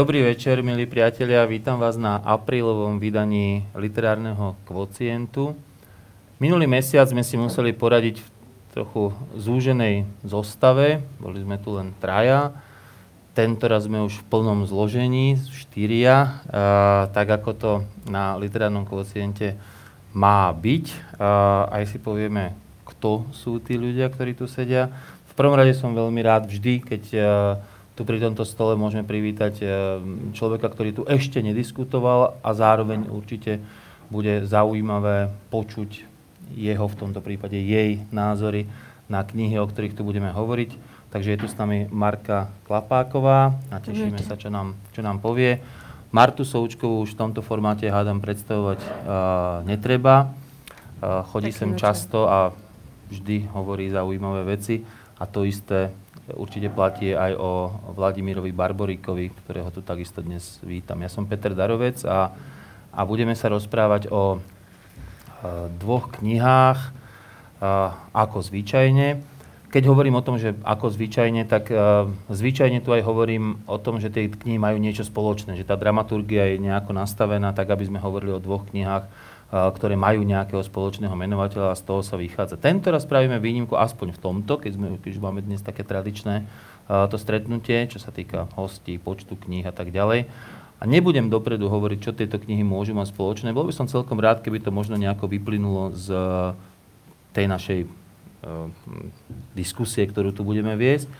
Dobrý večer, milí priatelia. Vítam vás na aprílovom vydaní literárneho kvocientu. Minulý mesiac sme si museli poradiť v trochu zúženej zostave. Boli sme tu len traja. Tento raz sme už v plnom zložení, štyria, tak ako to na literárnom kvociente má byť. Aj si povieme, kto sú tí ľudia, ktorí tu sedia. V prvom rade som veľmi rád vždy, keď tu pri tomto stole môžeme privítať eh, človeka, ktorý tu ešte nediskutoval a zároveň určite bude zaujímavé počuť jeho, v tomto prípade jej názory na knihy, o ktorých tu budeme hovoriť. Takže je tu s nami Marka Klapáková a tešíme sa, čo nám, čo nám povie. Martu Součkovú už v tomto formáte hádam predstavovať uh, netreba. Uh, chodí sem často a vždy hovorí zaujímavé veci a to isté určite platí aj o Vladimirovi Barboríkovi, ktorého tu takisto dnes vítam. Ja som Peter Darovec a, a budeme sa rozprávať o e, dvoch knihách, e, ako zvyčajne. Keď hovorím o tom, že ako zvyčajne, tak e, zvyčajne tu aj hovorím o tom, že tie knihy majú niečo spoločné, že tá dramaturgia je nejako nastavená tak, aby sme hovorili o dvoch knihách, ktoré majú nejakého spoločného menovateľa a z toho sa vychádza. Tento raz spravíme výnimku aspoň v tomto, keď, sme, keď máme dnes také tradičné to stretnutie, čo sa týka hostí, počtu kníh a tak ďalej. A nebudem dopredu hovoriť, čo tieto knihy môžu mať spoločné. Bol by som celkom rád, keby to možno nejako vyplynulo z tej našej uh, diskusie, ktorú tu budeme viesť.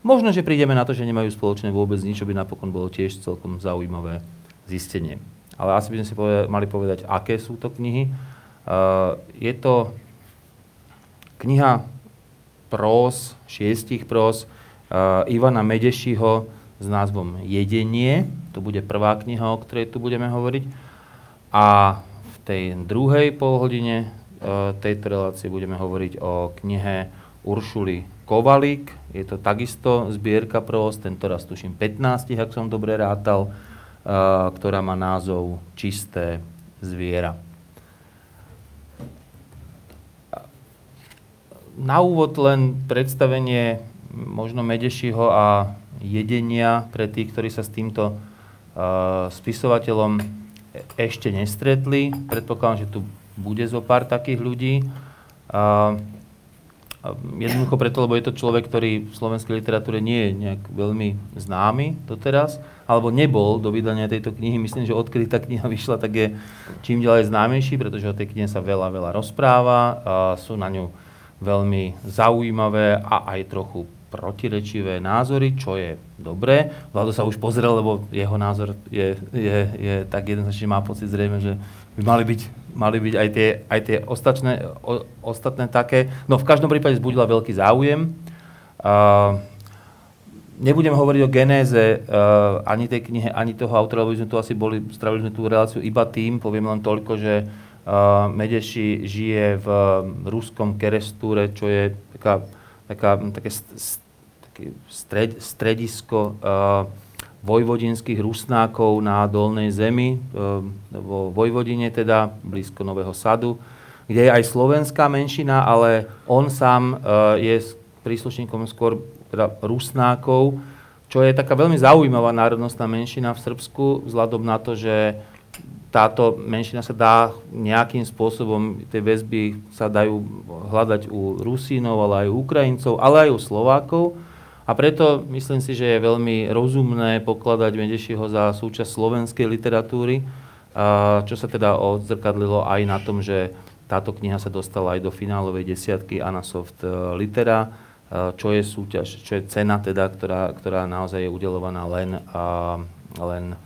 Možno, že prídeme na to, že nemajú spoločné vôbec nič, čo by napokon bolo tiež celkom zaujímavé zistenie ale asi by sme si povedali, mali povedať, aké sú to knihy. Uh, je to kniha prós, šiestich prós uh, Ivana Medešiho s názvom Jedenie. To bude prvá kniha, o ktorej tu budeme hovoriť. A v tej druhej polhodine uh, tejto relácie budeme hovoriť o knihe Uršuly Kovalík. Je to takisto zbierka prós, tento raz tuším 15, ak som dobre rátal ktorá má názov Čisté zviera. Na úvod len predstavenie možno Medešiho a jedenia pre tých, ktorí sa s týmto spisovateľom ešte nestretli. Predpokladám, že tu bude zo pár takých ľudí. Uh, Jednoducho preto, lebo je to človek, ktorý v slovenskej literatúre nie je nejak veľmi známy doteraz, alebo nebol do vydania tejto knihy. Myslím, že odkedy tá kniha vyšla, tak je čím ďalej známejší, pretože o tej knihe sa veľa, veľa rozpráva. A sú na ňu veľmi zaujímavé a aj trochu protirečivé názory, čo je dobré. Vlado sa už pozrel, lebo jeho názor je, je, je tak jednoznačne má pocit zrejme, že by mali byť, mali byť aj tie, aj tie ostatné, o, ostatné také. No v každom prípade zbudila veľký záujem. Uh, nebudem hovoriť o genéze uh, ani tej knihe, ani toho autora, lebo sme tu asi boli, stravili sme tú reláciu iba tým, poviem len toľko, že uh, Medeši žije v ruskom Kerestúre, čo je taká, taká, také st, st, stred, stredisko uh, vojvodinských rusnákov na Dolnej zemi, e, vo Vojvodine teda, blízko Nového Sadu, kde je aj slovenská menšina, ale on sám e, je príslušníkom skôr teda rusnákov, čo je taká veľmi zaujímavá národnostná menšina v Srbsku, vzhľadom na to, že táto menšina sa dá nejakým spôsobom, tie väzby sa dajú hľadať u Rusínov, ale aj u Ukrajincov, ale aj u Slovákov. A preto myslím si, že je veľmi rozumné pokladať Medešiho za súčasť slovenskej literatúry, čo sa teda odzrkadlilo aj na tom, že táto kniha sa dostala aj do finálovej desiatky Anasoft e, Litera, čo je súťaž, čo je cena teda, ktorá, ktorá naozaj je udelovaná len, len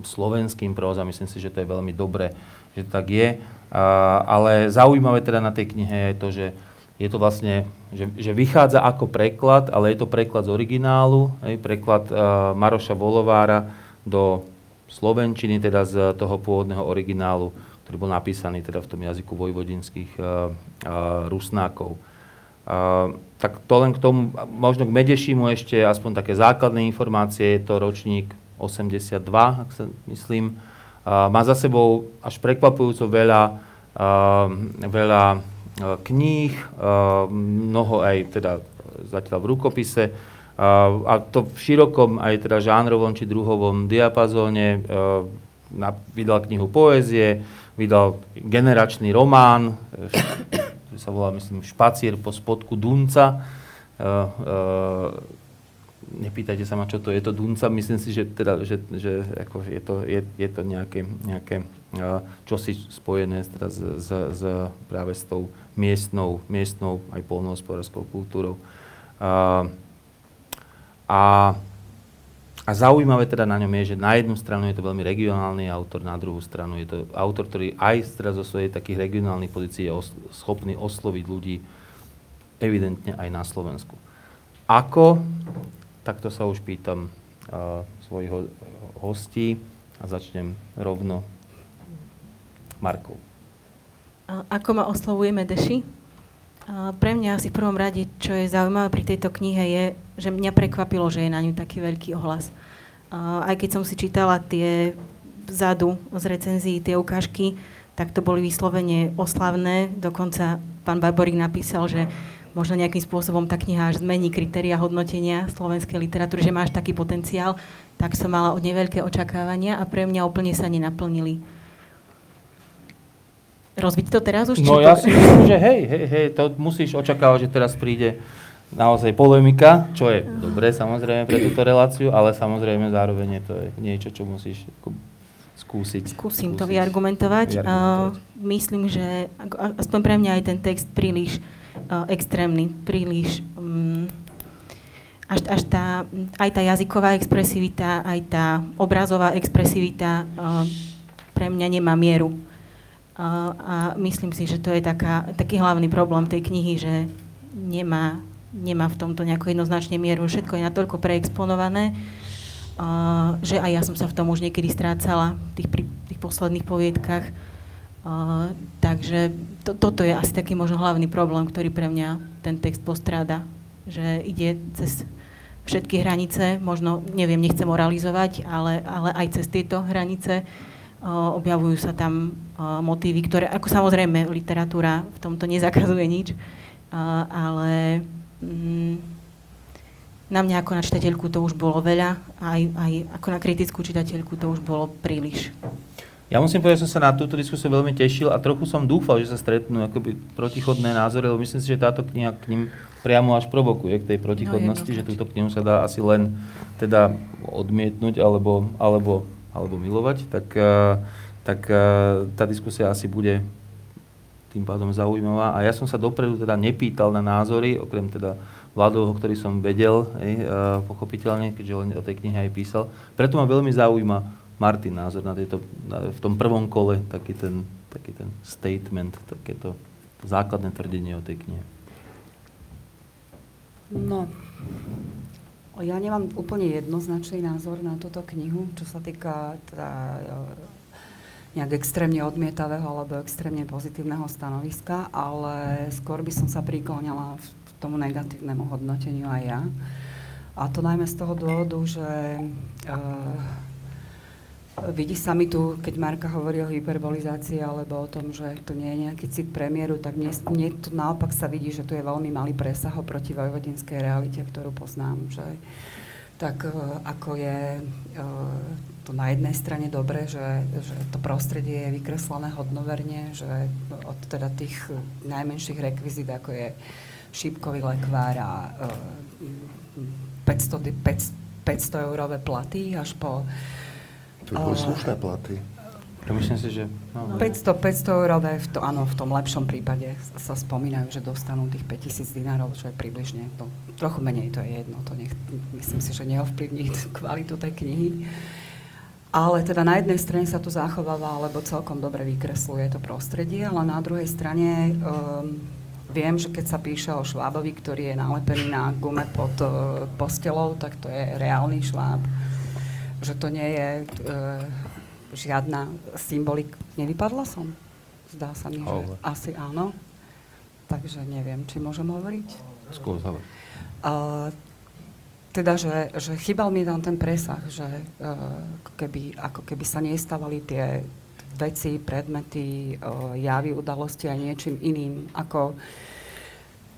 slovenským prózam. Myslím si, že to je veľmi dobré, že tak je. Ale zaujímavé teda na tej knihe je to, že je to vlastne, že, že vychádza ako preklad, ale je to preklad z originálu, hej, preklad uh, Maroša Volovára do slovenčiny, teda z toho pôvodného originálu, ktorý bol napísaný teda v tom jazyku vojvodinských uh, uh, rusnákov. Uh, tak to len k tomu, možno k Medešimu ešte aspoň také základné informácie, je to ročník 82, ak sa myslím. Uh, má za sebou až prekvapujúco veľa, uh, veľa kníh, mnoho aj teda zatiaľ v rukopise, A, a to v širokom aj teda žánrovom či druhovom diapazóne. Vydal knihu poézie, vydal generačný román, ktorý sa volá, myslím, Špacier po spodku Dunca. Nepýtajte sa ma, čo to je to Dunca. Myslím si, že, teda, že, že ako je, to, je, je to nejaké, nejaké čosi spojené teda s, s, s, práve s tou miestnou, miestnou aj polnohospodárskou kultúrou. A, a, a zaujímavé teda na ňom je, že na jednu stranu je to veľmi regionálny autor, na druhú stranu je to autor, ktorý aj teda zo svojej takých regionálnych pozícií je os, schopný osloviť ľudí evidentne aj na Slovensku. Ako? Takto sa už pýtam uh, svojich ho- hostí a začnem rovno Markov. Ako ma oslovuje Medeši? Pre mňa asi v prvom rade, čo je zaujímavé pri tejto knihe, je, že mňa prekvapilo, že je na ňu taký veľký ohlas. Aj keď som si čítala tie vzadu z recenzií, tie ukážky, tak to boli vyslovene oslavné. Dokonca pán Barborík napísal, že možno nejakým spôsobom tá kniha až zmení kritéria hodnotenia slovenskej literatúry, že máš taký potenciál, tak som mala od nej veľké očakávania a pre mňa úplne sa nenaplnili. Rozbiť to teraz už? No ja si myslím, že hej, hej, hej, to musíš očakávať, že teraz príde naozaj polemika, čo je dobré samozrejme pre túto reláciu, ale samozrejme zároveň je to niečo, čo musíš skúsiť. Skúsim skúsiť, to vyargumentovať. vyargumentovať. Uh, myslím, že aspoň pre mňa aj ten text príliš uh, extrémny, príliš um, až, až tá, aj tá jazyková expresivita, aj tá obrazová expresivita uh, pre mňa nemá mieru. A, myslím si, že to je taká, taký hlavný problém tej knihy, že nemá, nemá v tomto nejako jednoznačne mieru. Všetko je natoľko preexponované, že aj ja som sa v tom už niekedy strácala, v tých, pri, tých posledných poviedkach. Takže to, toto je asi taký možno hlavný problém, ktorý pre mňa ten text postráda. Že ide cez všetky hranice, možno, neviem, nechcem moralizovať, ale, ale aj cez tieto hranice objavujú sa tam motívy, ktoré, ako samozrejme literatúra v tomto nezakazuje nič, ale mm, na mňa ako na čitateľku to už bolo veľa, aj, aj ako na kritickú čitateľku to už bolo príliš. Ja musím povedať, že som sa na túto diskusiu veľmi tešil a trochu som dúfal, že sa stretnú akoby protichodné názory, lebo myslím si, že táto kniha k ním priamo až provokuje k tej protichodnosti, no, že túto knihu sa dá asi len teda odmietnúť alebo, alebo alebo milovať, tak, eh, tak eh, tá diskusia asi bude tým pádom zaujímavá. A ja som sa dopredu teda nepýtal na názory, okrem teda Vladovho, ktorý som vedel, hej, eh, pochopiteľne, keďže on o tej knihe aj písal. Preto ma veľmi zaujíma Martin názor na tejto, na, v tom prvom kole, taký ten, taký ten statement, takéto základné tvrdenie o tej knihe. No, ja nemám úplne jednoznačný názor na túto knihu, čo sa týka teda, e, nejak extrémne odmietavého alebo extrémne pozitívneho stanoviska, ale skôr by som sa prikláňala v tomu negatívnemu hodnoteniu aj ja. A to najmä z toho dôvodu, že uh, Vidí sa mi tu, keď Marka hovorí o hyperbolizácii alebo o tom, že to nie je nejaký cit premiéru, tak mne, mne tu naopak sa vidí, že tu je veľmi malý presah oproti vojvodinskej realite, ktorú poznám. Že, tak e, ako je e, to na jednej strane dobre, že, že to prostredie je vykreslené hodnoverne, že od teda tých najmenších rekvizít, ako je šípkový lekvár a 500, 500, 500 eurové platy až po to boli slušné platy. To myslím si, že... No, 500, 500 eurové, v to, áno, v tom lepšom prípade sa spomínajú, že dostanú tých 5000 dinárov, čo je približne, to, trochu menej to je jedno, to nech, myslím si, že neovplyvní kvalitu tej knihy. Ale teda na jednej strane sa to zachováva, alebo celkom dobre vykresluje to prostredie, ale na druhej strane um, viem, že keď sa píše o švábovi, ktorý je nalepený na gume pod uh, postelou, tak to je reálny šváb že to nie je e, žiadna symbolik. Nevypadla som? Zdá sa mi, že asi áno. Takže neviem, či môžem hovoriť? Skôr hovor. Uh, teda, že, že chýbal mi tam ten presah, že uh, keby, ako keby sa nestávali tie veci, predmety, uh, javy, udalosti aj niečím iným, ako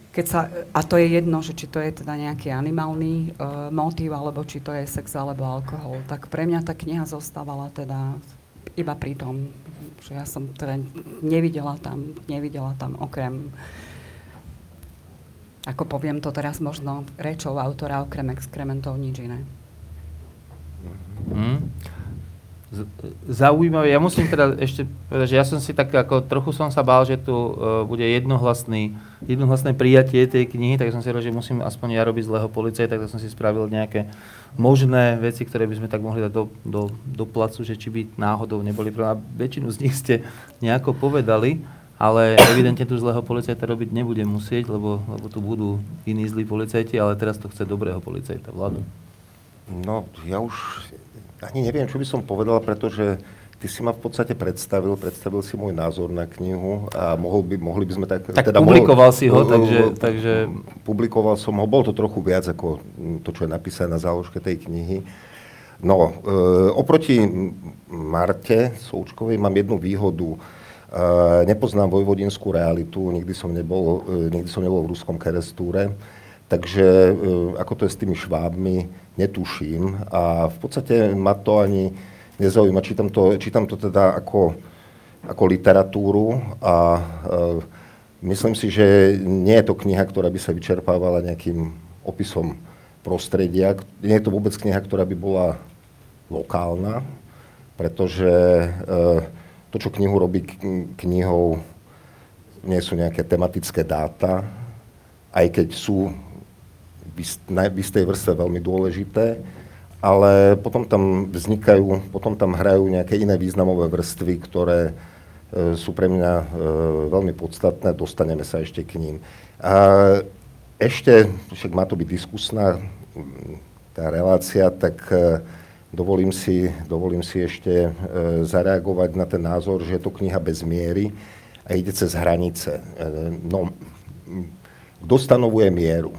keď sa, a to je jedno, že či to je teda nejaký animálny uh, motív, alebo či to je sex alebo alkohol, tak pre mňa tá kniha zostávala teda iba pri tom, že ja som teda nevidela tam, nevidela tam okrem ako poviem to teraz možno rečou autora okrem exkrementov nič iné. Hmm zaujímavé. Ja musím teda ešte povedať, že ja som si tak ako, trochu som sa bál, že tu uh, bude jednohlasný, jednohlasné prijatie tej knihy, tak som si hovoril, že musím aspoň ja robiť zlého policajta, tak som si spravil nejaké možné veci, ktoré by sme tak mohli dať do, do, do placu, že či by náhodou neboli A väčšinu z nich ste nejako povedali, ale evidentne tu zlého policajta robiť nebude musieť, lebo, lebo tu budú iní zlí policajti, ale teraz to chce dobrého policajta, vládu. No, ja už ani neviem, čo by som povedal, pretože ty si ma v podstate predstavil, predstavil si môj názor na knihu a mohol by, mohli by sme tak... Tak teda publikoval mohol, si ho, takže, takže... Publikoval som ho, bol to trochu viac ako to, čo je napísané na záložke tej knihy. No, e, oproti Marte Součkovej mám jednu výhodu. E, nepoznám vojvodinskú realitu, nikdy som nebol, e, nikdy som nebol v ruskom kerestúre, takže e, ako to je s tými švábmi, netuším a v podstate ma to ani nezaujíma. Čítam to, čítam to teda ako, ako literatúru a e, myslím si, že nie je to kniha, ktorá by sa vyčerpávala nejakým opisom prostredia. Nie je to vôbec kniha, ktorá by bola lokálna, pretože e, to, čo knihu robí knihou, nie sú nejaké tematické dáta, aj keď sú v istej vrstve veľmi dôležité, ale potom tam vznikajú, potom tam hrajú nejaké iné významové vrstvy, ktoré e, sú pre mňa e, veľmi podstatné, dostaneme sa ešte k ním. A ešte, však má to byť diskusná tá relácia, tak e, dovolím si, dovolím si ešte zareagovať na ten názor, že je to kniha bez miery a ide cez hranice. No, kto stanovuje mieru?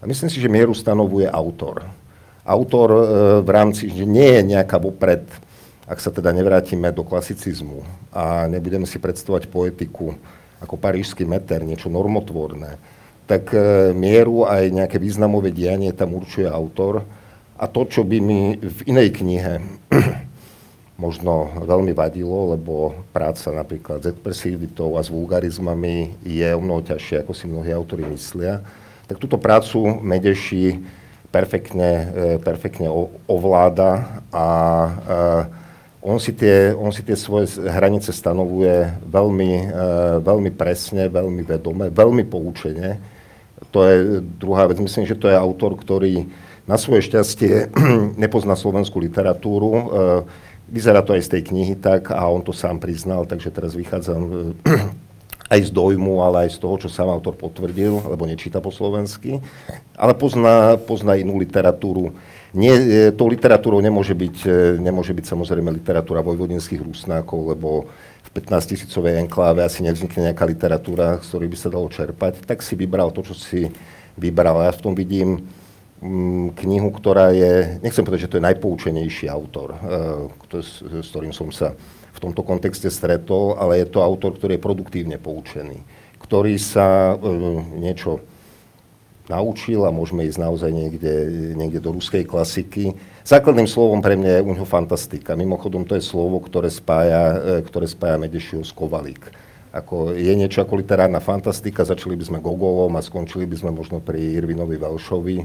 A myslím si, že mieru stanovuje autor. Autor e, v rámci, že nie je nejaká vopred, ak sa teda nevrátime do klasicizmu a nebudeme si predstavovať poetiku ako parížský meter, niečo normotvorné, tak e, mieru aj nejaké významové dianie tam určuje autor. A to, čo by mi v inej knihe možno veľmi vadilo, lebo práca napríklad s expresivitou a s vulgarizmami je o mnoho ťažšie, ako si mnohí autori myslia tak túto prácu Medeši perfektne, e, perfektne ovláda a e, on si, tie, on si tie svoje hranice stanovuje veľmi, e, veľmi presne, veľmi vedome, veľmi poučene. To je druhá vec. Myslím, že to je autor, ktorý na svoje šťastie nepozná slovenskú literatúru. Vyzerá to aj z tej knihy tak a on to sám priznal, takže teraz vychádzam aj z dojmu, ale aj z toho, čo sám autor potvrdil, lebo nečíta po slovensky, ale pozná, pozná inú literatúru. Nie, e, tou literatúrou nemôže byť, e, nemôže byť samozrejme literatúra vojvodinských rusnákov, lebo v 15 tisícovej enkláve asi nevznikne nejaká literatúra, z ktorej by sa dalo čerpať, tak si vybral to, čo si vybral. Ja v tom vidím mm, knihu, ktorá je, nechcem povedať, že to je najpoučenejší autor, e, s, ktorým som sa v tomto kontexte stretol, ale je to autor, ktorý je produktívne poučený, ktorý sa e, niečo naučil a môžeme ísť naozaj niekde, niekde do ruskej klasiky. Základným slovom pre mňa je u neho fantastika. Mimochodom, to je slovo, ktoré spája, e, ktoré spája Medešiho s. Ako je niečo ako literárna fantastika, začali by sme Gogolom a skončili by sme možno pri Irvinovi Velšovi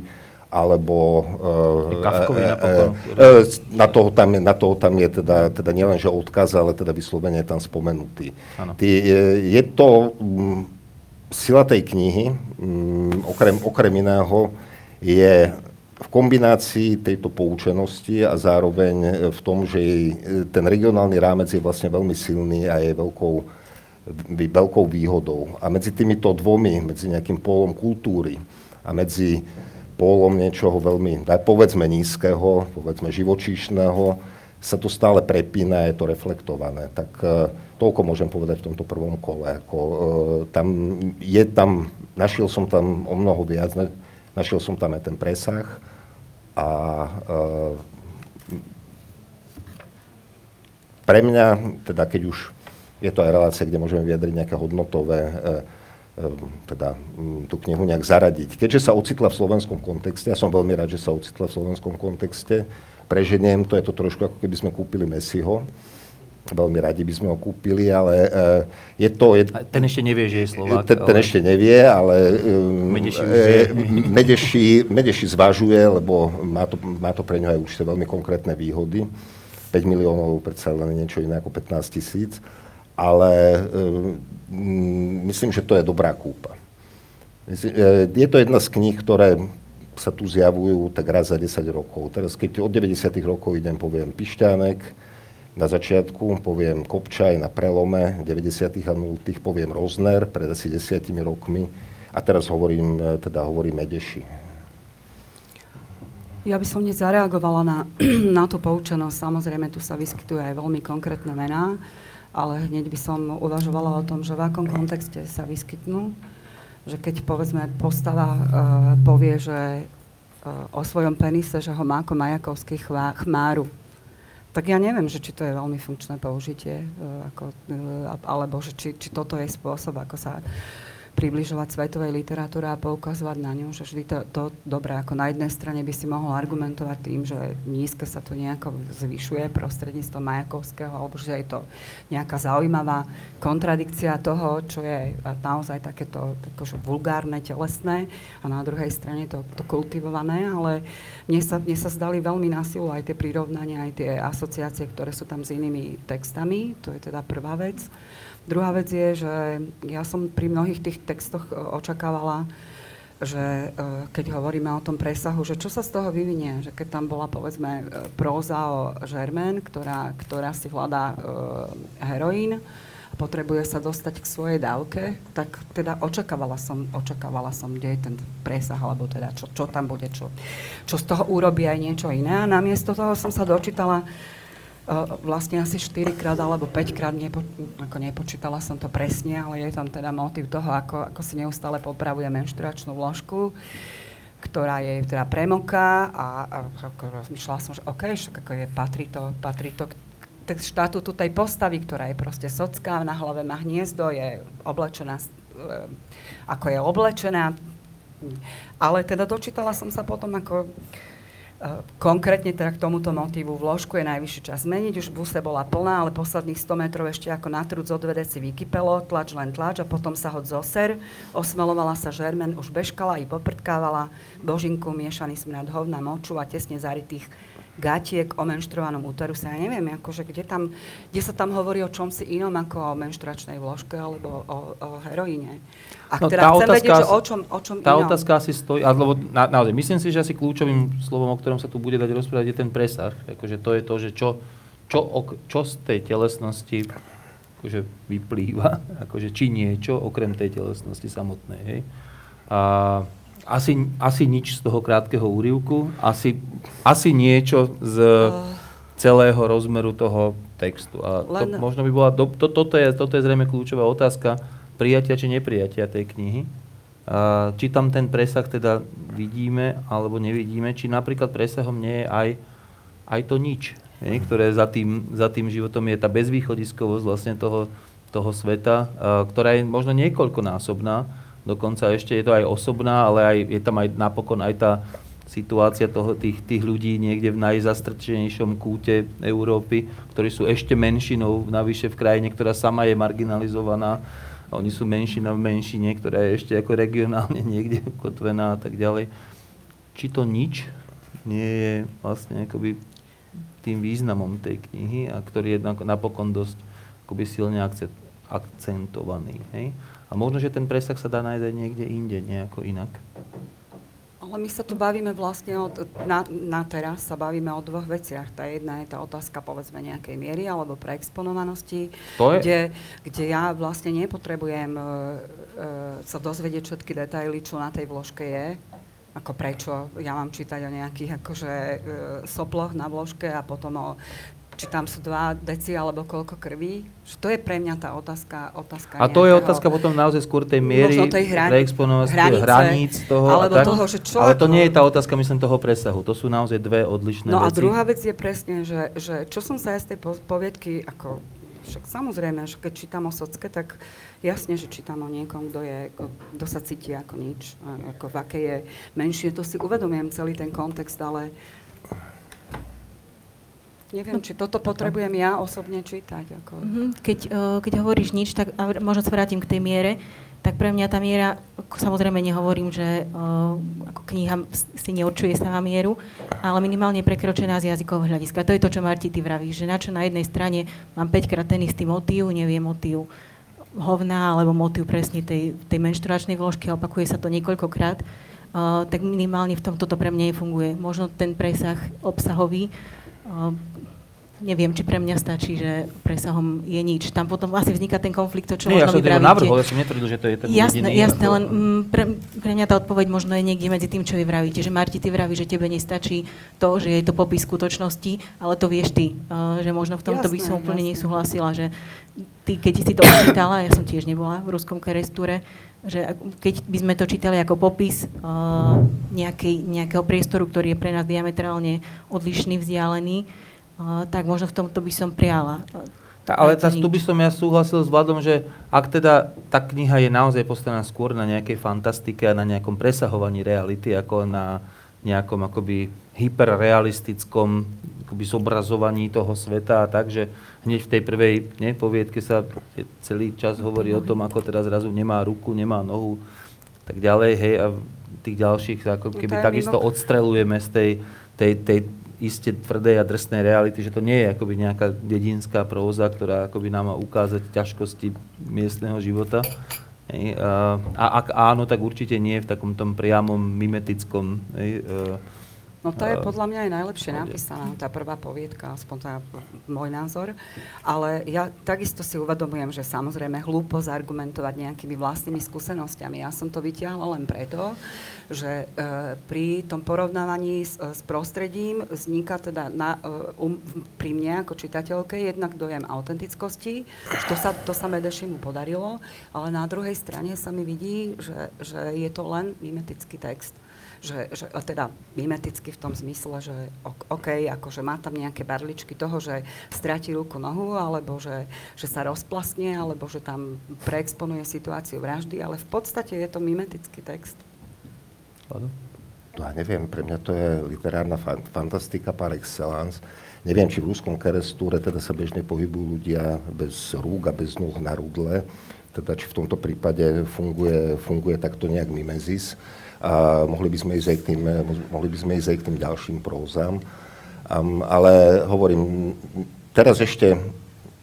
alebo uh, uh, uh, na, toho tam, na toho tam je teda, teda nielen, že odkaz, ale teda vyslovene je tam spomenutý. Tý, je, to um, sila tej knihy, um, okrem, okrem iného, je v kombinácii tejto poučenosti a zároveň v tom, že jej, ten regionálny rámec je vlastne veľmi silný a je veľkou, veľkou výhodou. A medzi týmito dvomi, medzi nejakým pólom kultúry a medzi pólom niečoho veľmi, povedzme nízkeho, povedzme živočíšneho, sa to stále prepína, je to reflektované. Tak uh, toľko môžem povedať v tomto prvom kole. Ako, uh, tam je tam, našiel som tam o mnoho viac, našiel som tam aj ten presah a uh, pre mňa, teda keď už je to aj relácia, kde môžeme vyjadriť nejaké hodnotové teda tú knihu nejak zaradiť. Keďže sa ocitla v slovenskom kontexte, ja som veľmi rád, že sa ocitla v slovenskom kontexte, preženiem to, je to trošku ako keby sme kúpili Messiho, veľmi radi by sme ho kúpili, ale uh, je to... Je, ten ešte nevie, že je Slovák. Ten, ten ešte nevie, ale Medeši, uh, Medeši, Medeši zvažuje, lebo má to, má to pre ňo aj určite veľmi konkrétne výhody. 5 miliónov predsa len niečo iné ako 15 tisíc. Ale um, myslím, že to je dobrá kúpa. Je to jedna z kníh, ktoré sa tu zjavujú tak raz za 10 rokov. Teraz keď od 90 rokov idem, poviem Pišťánek, na začiatku, poviem Kopčaj na prelome 90. a 0. poviem Rozner pred asi desiatimi rokmi a teraz hovorím, e, teda hovorím Edeši. Ja by som hneď zareagovala na, na tú poučenosť. Samozrejme, tu sa vyskytujú aj veľmi konkrétne mená, ale hneď by som uvažovala o tom, že v akom kontexte sa vyskytnú. Že keď, povedzme, postava uh, povie, že uh, o svojom penise, že ho má ako majakovský chvá, chmáru, tak ja neviem, že či to je veľmi funkčné použitie, uh, ako, alebo že či, či toto je spôsob, ako sa približovať svetovej literatúre a poukazovať na ňu, že vždy to, to dobré, ako na jednej strane by si mohol argumentovať tým, že nízke sa to nejako zvyšuje prostredníctvom Majakovského, alebo že je to nejaká zaujímavá kontradikcia toho, čo je naozaj takéto akože vulgárne, telesné a na druhej strane to, to kultivované, ale mne sa, mne sa zdali veľmi na silu aj tie prirovnania, aj tie asociácie, ktoré sú tam s inými textami, to je teda prvá vec. Druhá vec je, že ja som pri mnohých tých textoch e, očakávala, že e, keď hovoríme o tom presahu, že čo sa z toho vyvinie, že keď tam bola povedzme e, próza o Žermen, ktorá, ktorá si hľadá heroín a potrebuje sa dostať k svojej dávke, tak teda očakávala som, očakávala som, kde je ten presah, alebo teda čo, čo tam bude, čo, čo z toho urobí aj niečo iné. A namiesto toho som sa dočítala vlastne asi 4 krát alebo 5 krát, nepo, ako nepočítala som to presne, ale je tam teda motiv toho, ako, ako si neustále popravuje menšturačnú vložku, ktorá je teda premoká a, a rozmýšľala som, že OK, však ako je, patrí to, patrí to k štatútu tej postavy, ktorá je proste socká, na hlave má hniezdo, je oblečená, e, ako je oblečená. Ale teda dočítala som sa potom, ako Konkrétne teda k tomuto motívu vložku je najvyšší čas zmeniť. Už buse bola plná, ale posledných 100 metrov ešte ako na trúd zo dve deci vykypelo, tlač len tlač a potom sa hod zoser. Osmelovala sa žermen, už bežkala i poprtkávala božinku, miešaný smrad hovna, moču a tesne zarytých gatiek o menštruovanom úteru sa ja neviem, akože kde, tam, kde sa tam hovorí o čom si inom ako o menštruačnej vložke alebo o, o heroíne. A no, teda chcem otázka, vedieť, že o čom, o čom Tá inom. otázka asi stojí, alebo na, naozaj, myslím si, že asi kľúčovým slovom, o ktorom sa tu bude dať rozprávať, je ten presah. Akože to je to, že čo, čo, čo z tej telesnosti akože vyplýva, akože či niečo, okrem tej telesnosti samotnej. Hej. A, asi, asi nič z toho krátkeho úrivku, asi, asi niečo z celého rozmeru toho textu. A to, možno by bola, to, toto, je, toto je zrejme kľúčová otázka prijatia či neprijatia tej knihy. A, či tam ten presah teda vidíme alebo nevidíme, či napríklad presahom nie je aj, aj to nič, je, ktoré za tým, za tým životom je tá bezvýchodiskovosť vlastne toho, toho sveta, a, ktorá je možno niekoľkonásobná, dokonca ešte je to aj osobná, ale aj, je tam aj napokon aj tá situácia toho, tých, tých ľudí niekde v najzastrčenejšom kúte Európy, ktorí sú ešte menšinou navyše v krajine, ktorá sama je marginalizovaná. Oni sú menšina v menšine, ktorá je ešte ako regionálne niekde ukotvená a tak ďalej. Či to nič nie je vlastne akoby tým významom tej knihy, a ktorý je napokon dosť akoby silne akcentovaný. Hej? A možno, že ten presah sa dá nájsť aj niekde inde, nejako inak. Ale my sa tu bavíme vlastne od, na, na teraz sa bavíme o dvoch veciach. Tá jedna je tá otázka povedzme nejakej miery alebo preexponovanosti, to je... kde, kde ja vlastne nepotrebujem uh, uh, sa dozvedieť všetky detaily, čo na tej vložke je, ako prečo ja mám čítať o nejakých akože uh, soploch na vložke a potom o či tam sú 2 deci alebo koľko krví. Že to je pre mňa tá otázka. otázka a to je otázka potom naozaj skôr tej miery, tej hran- preexponovanosti, hraníc toho. Alebo tak, toho, že čo, ale to nie je tá otázka, myslím, toho presahu. To sú naozaj dve odlišné no veci. No a druhá vec je presne, že, že čo som sa ja z tej poviedky ako však samozrejme, že keď čítam o Socke, tak jasne, že čítam o niekom, kto, je, kto sa cíti ako nič, ako v akej je menšie. To si uvedomujem celý ten kontext, ale neviem, či toto potrebujem ja osobne čítať. Ako... Mhm. Keď, keď hovoríš nič, tak možno sa vrátim k tej miere tak pre mňa tá miera, samozrejme nehovorím, že uh, ako kniha si neurčuje sama mieru, ale minimálne prekročená z jazykového hľadiska. To je to, čo Marti ty vravíš, že na čo na jednej strane mám 5 krát ten istý motív, neviem motív hovna alebo motív presne tej, tej menštruačnej vložky, opakuje sa to niekoľkokrát, uh, tak minimálne v tom toto pre mňa nefunguje. Možno ten presah obsahový uh, neviem, či pre mňa stačí, že presahom je nič. Tam potom asi vzniká ten konflikt, to čo Nie, možno ja som navrhol, ja som netvrdil, že to je ten jasné, jediný. Jasné, len m, pre, pre mňa tá odpoveď možno je niekde medzi tým, čo vy vravíte. Že Marti, ty vraví, že tebe nestačí to, že je to popis skutočnosti, ale to vieš ty. Uh, že možno v tomto jasné, by som úplne jasné. nesúhlasila, že ty, keď si to čítala, ja som tiež nebola v ruskom kerestúre, že keď by sme to čítali ako popis uh, nejakej, nejakého priestoru, ktorý je pre nás diametrálne odlišný, vzdialený, tak možno v tomto by som priala. Tá, ale tá, tu by som ja súhlasil s Vladom, že ak teda tá kniha je naozaj postavená skôr na nejakej fantastike a na nejakom presahovaní reality, ako na nejakom akoby hyperrealistickom akoby zobrazovaní toho sveta a tak, že hneď v tej prvej ne, poviedke sa celý čas hovorí o tom, ako teda zrazu nemá ruku, nemá nohu, tak ďalej, hej, a tých ďalších ako no keby takisto odstrelujeme z tej, tej, tej iste tvrdej a drsnej reality, že to nie je akoby nejaká dedinská próza, ktorá akoby nám má ukázať ťažkosti miestneho života. A ak áno, tak určite nie v takom tom priamom mimetickom hej, No to je podľa mňa aj najlepšie napísaná, tá prvá poviedka, aspoň to je môj názor. Ale ja takisto si uvedomujem, že samozrejme hlúpo zargumentovať nejakými vlastnými skúsenosťami. Ja som to vytiahla len preto, že e, pri tom porovnávaní s, s prostredím vzniká teda na, um, pri mne ako čitateľke jednak dojem autentickosti, to sa, to sa Medešimu podarilo, ale na druhej strane sa mi vidí, že, že je to len mimetický text že, že teda mimeticky v tom zmysle, že OK, akože má tam nejaké barličky toho, že stratí ruku nohu, alebo že, že sa rozplasne, alebo že tam preexponuje situáciu vraždy, ale v podstate je to mimetický text. No ja neviem, pre mňa to je literárna fantastika par excellence. Neviem, či v ruskom kerestúre teda sa bežne pohybujú ľudia bez rúk a bez nôh na rudle, teda či v tomto prípade funguje, funguje takto nejak mimezis a mohli by sme ísť aj k tým, mohli by sme ísť aj k tým ďalším prózam. Um, ale hovorím, teraz ešte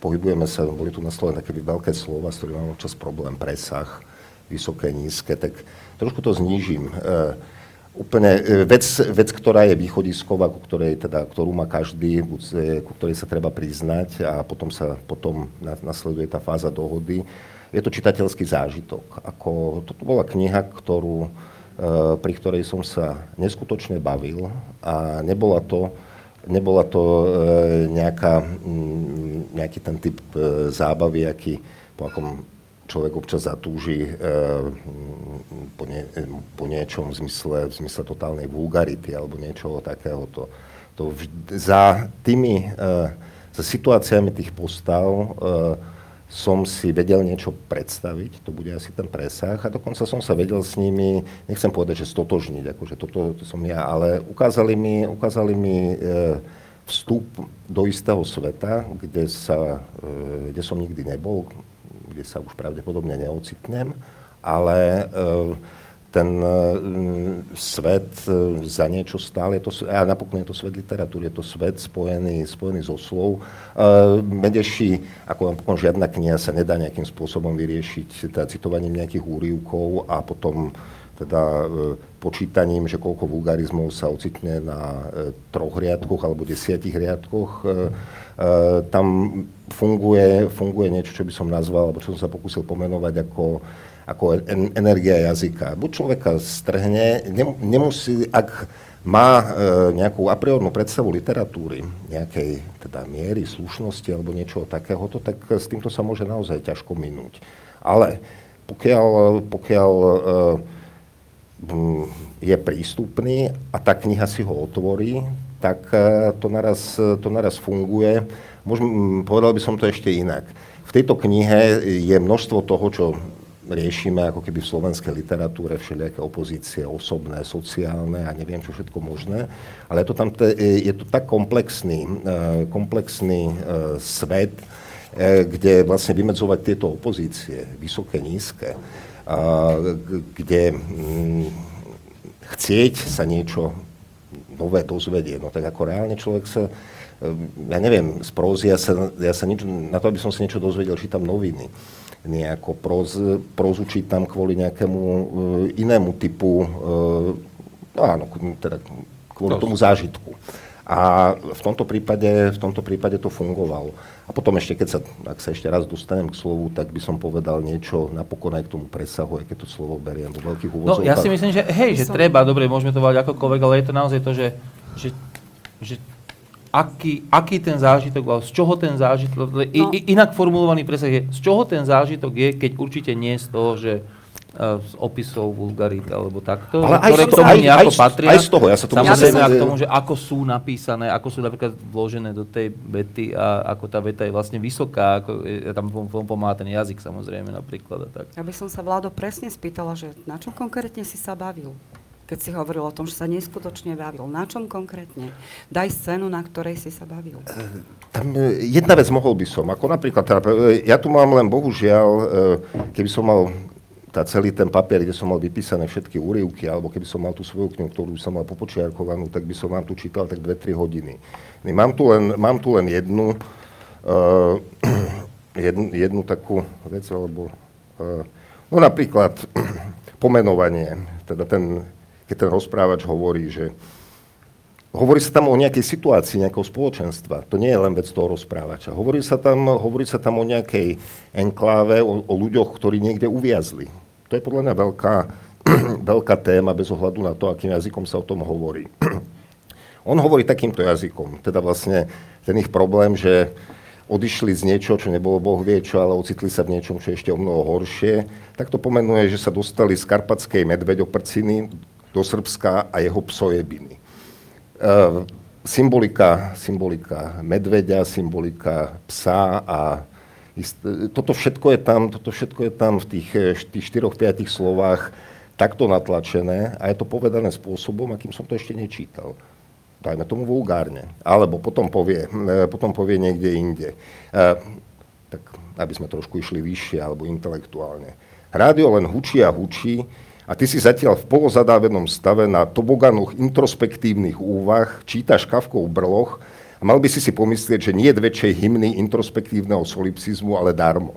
pohybujeme sa, boli tu na Slovensku také veľké slova, s ktorými mám občas problém, presah, vysoké, nízke, tak trošku to znížim. Uh, úplne e, vec, vec, ktorá je východisková, ku ktorej, teda, ktorú má každý, ku ktorej sa treba priznať a potom sa potom nasleduje tá fáza dohody, je to čitateľský zážitok. Ako, toto bola kniha, ktorú pri ktorej som sa neskutočne bavil a nebola to, nebola to eh, nejaká, mm, nejaký ten typ eh, zábavy, aký, po akom človek občas zatúži po, nie, po niečom v zmysle, v zmysle totálnej vulgarity alebo niečoho takéhoto. To, to za tými za situáciami tých postav som si vedel niečo predstaviť, to bude asi ten presah a dokonca som sa vedel s nimi, nechcem povedať, že stotožniť, akože toto to som ja, ale ukázali mi, ukázali mi e, vstup do istého sveta, kde, sa, e, kde som nikdy nebol, kde sa už pravdepodobne neocitnem, ale e, ten uh, svet uh, za niečo stále, to, a napokon je to svet literatúry, je to svet spojený, spojený so slov. Uh, Medeši, ako napokon žiadna kniha sa nedá nejakým spôsobom vyriešiť teda citovaním nejakých úrivkov a potom teda počítaním, že koľko vulgarizmov sa ocitne na troch riadkoch alebo desiatich riadkoch. Tam funguje, funguje niečo, čo by som nazval, alebo čo som sa pokúsil pomenovať ako ako energia jazyka. Buď človeka strhne, nemusí, ak má e, nejakú a priornú predstavu literatúry, nejakej teda miery, slušnosti alebo niečoho takéhoto, tak s týmto sa môže naozaj ťažko minúť. Ale pokiaľ, pokiaľ e, je prístupný a tá kniha si ho otvorí, tak e, to naraz, to naraz funguje Môžem, povedal by som to ešte inak. V tejto knihe je množstvo toho, čo riešime ako keby v slovenskej literatúre všelijaké opozície, osobné, sociálne a neviem čo všetko možné, ale je to, tam te, je to tak komplexný, eh, komplexný eh, svet, eh, kde vlastne vymedzovať tieto opozície, vysoké, nízke, kde mm, chcieť sa niečo nové dozvedieť, no tak ako reálne človek sa ja neviem, z prózy, ja sa, ja sa nič, na to, aby som si niečo dozvedel, čítam noviny nejako proz, prozu čítam kvôli nejakému uh, inému typu, uh, áno, teda kvôli tomu zážitku. A v tomto, prípade, v tomto prípade to fungovalo. A potom ešte, keď sa, ak sa ešte raz dostanem k slovu, tak by som povedal niečo napokon aj k tomu presahu, aj keď to slovo beriem do veľkých úvodzovkách. No ja si myslím, že hej, že treba, dobre, môžeme to volať akokoľvek, ale je to naozaj to, že, že, že aký, aký ten zážitok bol, z čoho ten zážitok, no. inak formulovaný presah je, z čoho ten zážitok je, keď určite nie z toho, že uh, z opisov vulgarit alebo takto, Ale aj ktoré z k tomu aj, nejako aj, patria. Aj z toho, ja sa tomu Samozrejme, ja k tomu, že ako sú napísané, ako sú napríklad vložené do tej vety a ako tá veta je vlastne vysoká, ako je, tam pomáha ten jazyk samozrejme napríklad a tak. Ja by som sa Vlado presne spýtala, že na čo konkrétne si sa bavil? Keď si hovoril o tom, že sa neskutočne bavil. Na čom konkrétne? Daj scénu, na ktorej si sa bavil. Eh, tam eh, jedna vec mohol by som, ako napríklad, teda, eh, ja tu mám len bohužiaľ, keby som mal tá celý ten papier, kde som mal vypísané všetky úrivky, alebo keby som mal tú svoju knihu, ktorú som mal popočiarkovanú, tak by som vám tu čítal tak 2-3 hodiny. Mám tu len, mám tu len jednu, uh, jednu, jednu takú vec, alebo uh, no napríklad pomenovanie, teda ten keď ten rozprávač hovorí, že hovorí sa tam o nejakej situácii, nejakého spoločenstva. To nie je len vec toho rozprávača. Hovorí sa tam, hovorí sa tam o nejakej enkláve, o, o ľuďoch, ktorí niekde uviazli. To je podľa mňa veľká, veľká téma bez ohľadu na to, akým jazykom sa o tom hovorí. On hovorí takýmto jazykom, teda vlastne ten ich problém, že odišli z niečo, čo nebolo Boh vie čo, ale ocitli sa v niečom, čo je ešte o mnoho horšie, tak to pomenuje, že sa dostali z karpatskej medveďoprciny do Srbska a jeho psojebiny. E, symbolika, symbolika medveďa, symbolika psa a toto všetko je tam, toto všetko je tam v tých, tých 4-5 slovách takto natlačené a je to povedané spôsobom, akým som to ešte nečítal. Dajme tomu vulgárne. Alebo potom povie, e, potom povie niekde inde. E, tak aby sme trošku išli vyššie alebo intelektuálne. Rádio len hučí a hučí, a ty si zatiaľ v polozadávenom stave na toboganoch introspektívnych úvah, čítaš kavkov brloch a mal by si si pomyslieť, že nie je väčšej hymny introspektívneho solipsizmu, ale darmo.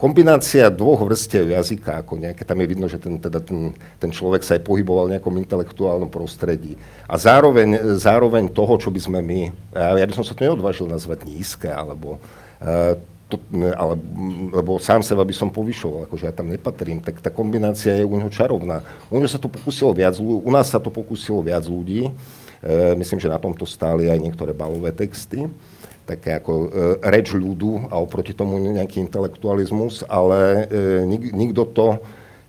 Kombinácia dvoch vrstiev jazyka, ako nejaké, tam je vidno, že ten, teda ten, ten človek sa aj pohyboval v nejakom intelektuálnom prostredí. A zároveň, zároveň toho, čo by sme my, ja by som sa to neodvážil nazvať nízke, alebo uh, to, ale, lebo sám seba by som povyšoval, akože ja tam nepatrím, tak tá kombinácia je u neho čarovná. U, neho sa to pokusilo viac, u nás sa to pokusilo viac ľudí, e, myslím, že na tomto stáli aj niektoré balové texty, také ako e, reč ľudu a oproti tomu nejaký intelektualizmus, ale e, nik, nikto to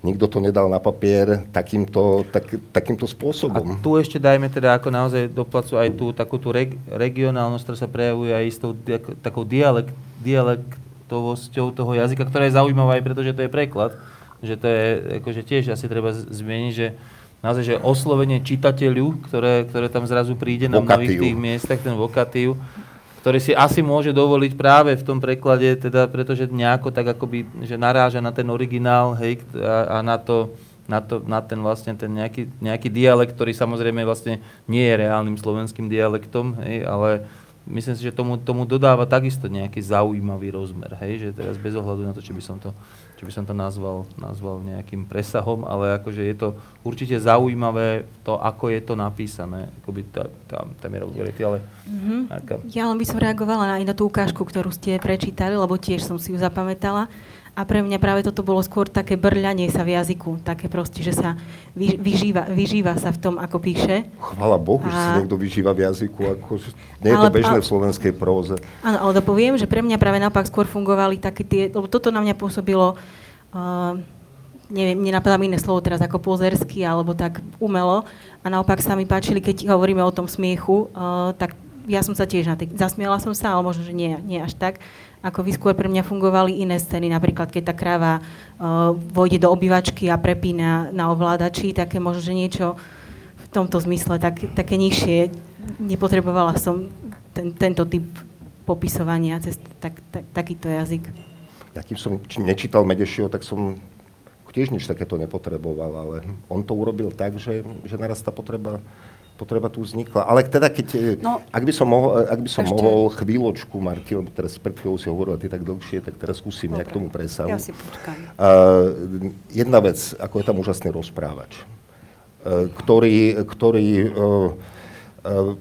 nikto to nedal na papier takýmto, tak, takýmto spôsobom. A tu ešte dajme teda ako naozaj do aj tú takú tú reg, regionálnosť, ktorá sa prejavuje aj s tou takou dialekt, dialektovosťou toho jazyka, ktorá je zaujímavá aj preto, že to je preklad. Že to je akože tiež asi treba zmieniť, že naozaj, že oslovenie čitateľu, ktoré, ktoré tam zrazu príde na mnohých tých miestach, ten vokatív, ktorý si asi môže dovoliť práve v tom preklade, teda pretože nejako tak akoby, že naráža na ten originál, hej, a, a na to, na, to, na ten vlastne ten nejaký, nejaký dialekt, ktorý samozrejme vlastne nie je reálnym slovenským dialektom, hej, ale myslím si, že tomu, tomu dodáva takisto nejaký zaujímavý rozmer, hej, že teraz bez ohľadu na to, či by som to či by som to nazval, nazval nejakým presahom, ale akože je to určite zaujímavé to, ako je to napísané, akoby tá, tá, tá miera vulgarity, ale... Mm-hmm. Aká... Ja len by som reagovala aj na tú ukážku, ktorú ste prečítali, lebo tiež som si ju zapamätala. A pre mňa práve toto bolo skôr také brľanie sa v jazyku, také proste, že sa vy, vyžíva, vyžíva sa v tom, ako píše. Chvala Bohu, a... že sa niekto vyžíva v jazyku, ako, nie je ale, to bežné ale, v slovenskej próze. Áno, ale to poviem, že pre mňa práve naopak skôr fungovali také tie, lebo toto na mňa pôsobilo, uh, neviem, nenapadám iné slovo teraz ako pozersky alebo tak umelo, a naopak sa mi páčili, keď hovoríme o tom smiechu, uh, tak ja som sa tiež na tej, zasmiela som sa, ale možno, že nie, nie až tak. Ako vy skôr pre mňa fungovali iné scény, napríklad keď tá kráva uh, vojde do obývačky a prepína na ovládači, také možno, že niečo v tomto zmysle, tak, také nižšie. Nepotrebovala som ten, tento typ popisovania cez tak, tak, takýto jazyk. Ja kým som nečítal Medešio, tak som tiež nič takéto nepotreboval, ale on to urobil tak, že, že naraz tá potreba, potreba tu vznikla. Ale teda, keď, no, ak by som mohol, ak by som ešte... mohol chvíľočku, Marti, lebo teraz pred chvíľou si hovorila ty tak dlhšie, tak teraz skúsim Dobre. nejak tomu presahu. Ja si počkám. Uh, jedna vec, ako je tam úžasný rozprávač, uh, ktorý, ktorý uh, uh,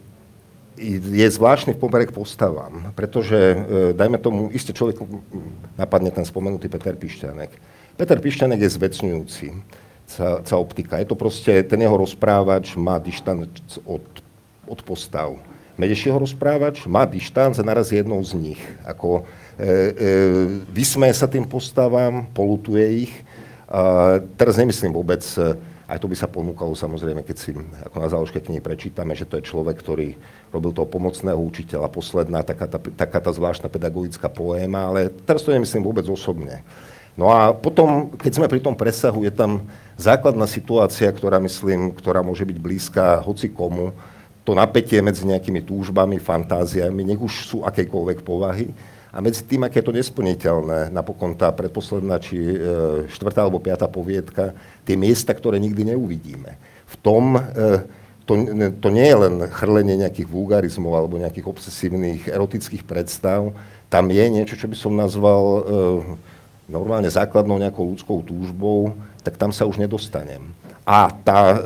je zvláštny v pomere k postavám, pretože, e, dajme tomu, isté človek napadne ten spomenutý Peter Pišťanek. Peter Pišťanek je zvecňujúci sa optika. Je to proste, ten jeho rozprávač má dištanc od, od postav. Medešieho rozprávač má dištanc a naraz jednou z nich. Ako, e, e, vysmeje sa tým postavám, polutuje ich. A teraz nemyslím vôbec aj to by sa ponúkalo samozrejme, keď si ako na záložke knihy prečítame, že to je človek, ktorý robil toho pomocného učiteľa, posledná taká tá, taká tá zvláštna pedagogická poéma, ale teraz to nemyslím vôbec osobne. No a potom, keď sme pri tom presahu, je tam základná situácia, ktorá myslím, ktorá môže byť blízka hoci komu, to napätie medzi nejakými túžbami, fantáziami, nech už sú akejkoľvek povahy, a medzi tým, aké je to nesplniteľné, napokon tá predposledná či e, štvrtá alebo piatá poviedka, tie miesta, ktoré nikdy neuvidíme. V tom e, to, to nie je len chrlenie nejakých vulgarizmov alebo nejakých obsesívnych erotických predstav, tam je niečo, čo by som nazval e, normálne základnou nejakou ľudskou túžbou, tak tam sa už nedostanem. A, tá, e,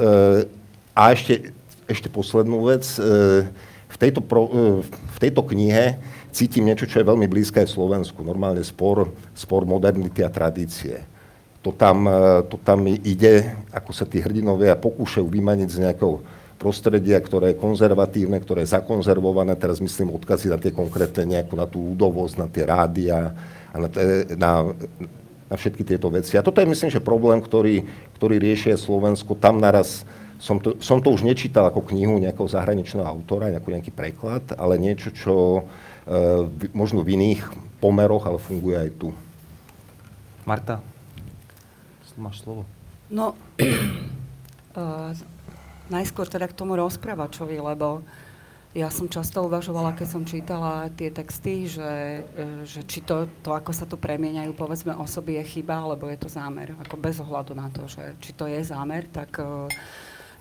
a ešte, ešte poslednú vec, e, v, tejto pro, e, v tejto knihe cítim niečo, čo je veľmi blízke Slovensku. Normálne spor, spor modernity a tradície. To tam, to tam ide, ako sa tí hrdinovia pokúšajú vymaniť z nejakého prostredia, ktoré je konzervatívne, ktoré je zakonzervované, teraz myslím odkazy na tie konkrétne nejakú, na tú údovosť, na tie rádia a na, na, na všetky tieto veci. A toto je myslím, že problém, ktorý, ktorý riešia Slovensko. Tam naraz som to, som to už nečítal ako knihu nejakého zahraničného autora, nejaký, nejaký preklad, ale niečo, čo Eh, možno v iných pomeroch, ale funguje aj tu. Marta, máš slovo. No, uh, najskôr teda k tomu rozprávačovi, lebo ja som často uvažovala, keď som čítala tie texty, že, eh, že či to, to, ako sa tu premieňajú, povedzme, osoby je chyba, alebo je to zámer. Ako bez ohľadu na to, že či to je zámer, tak uh,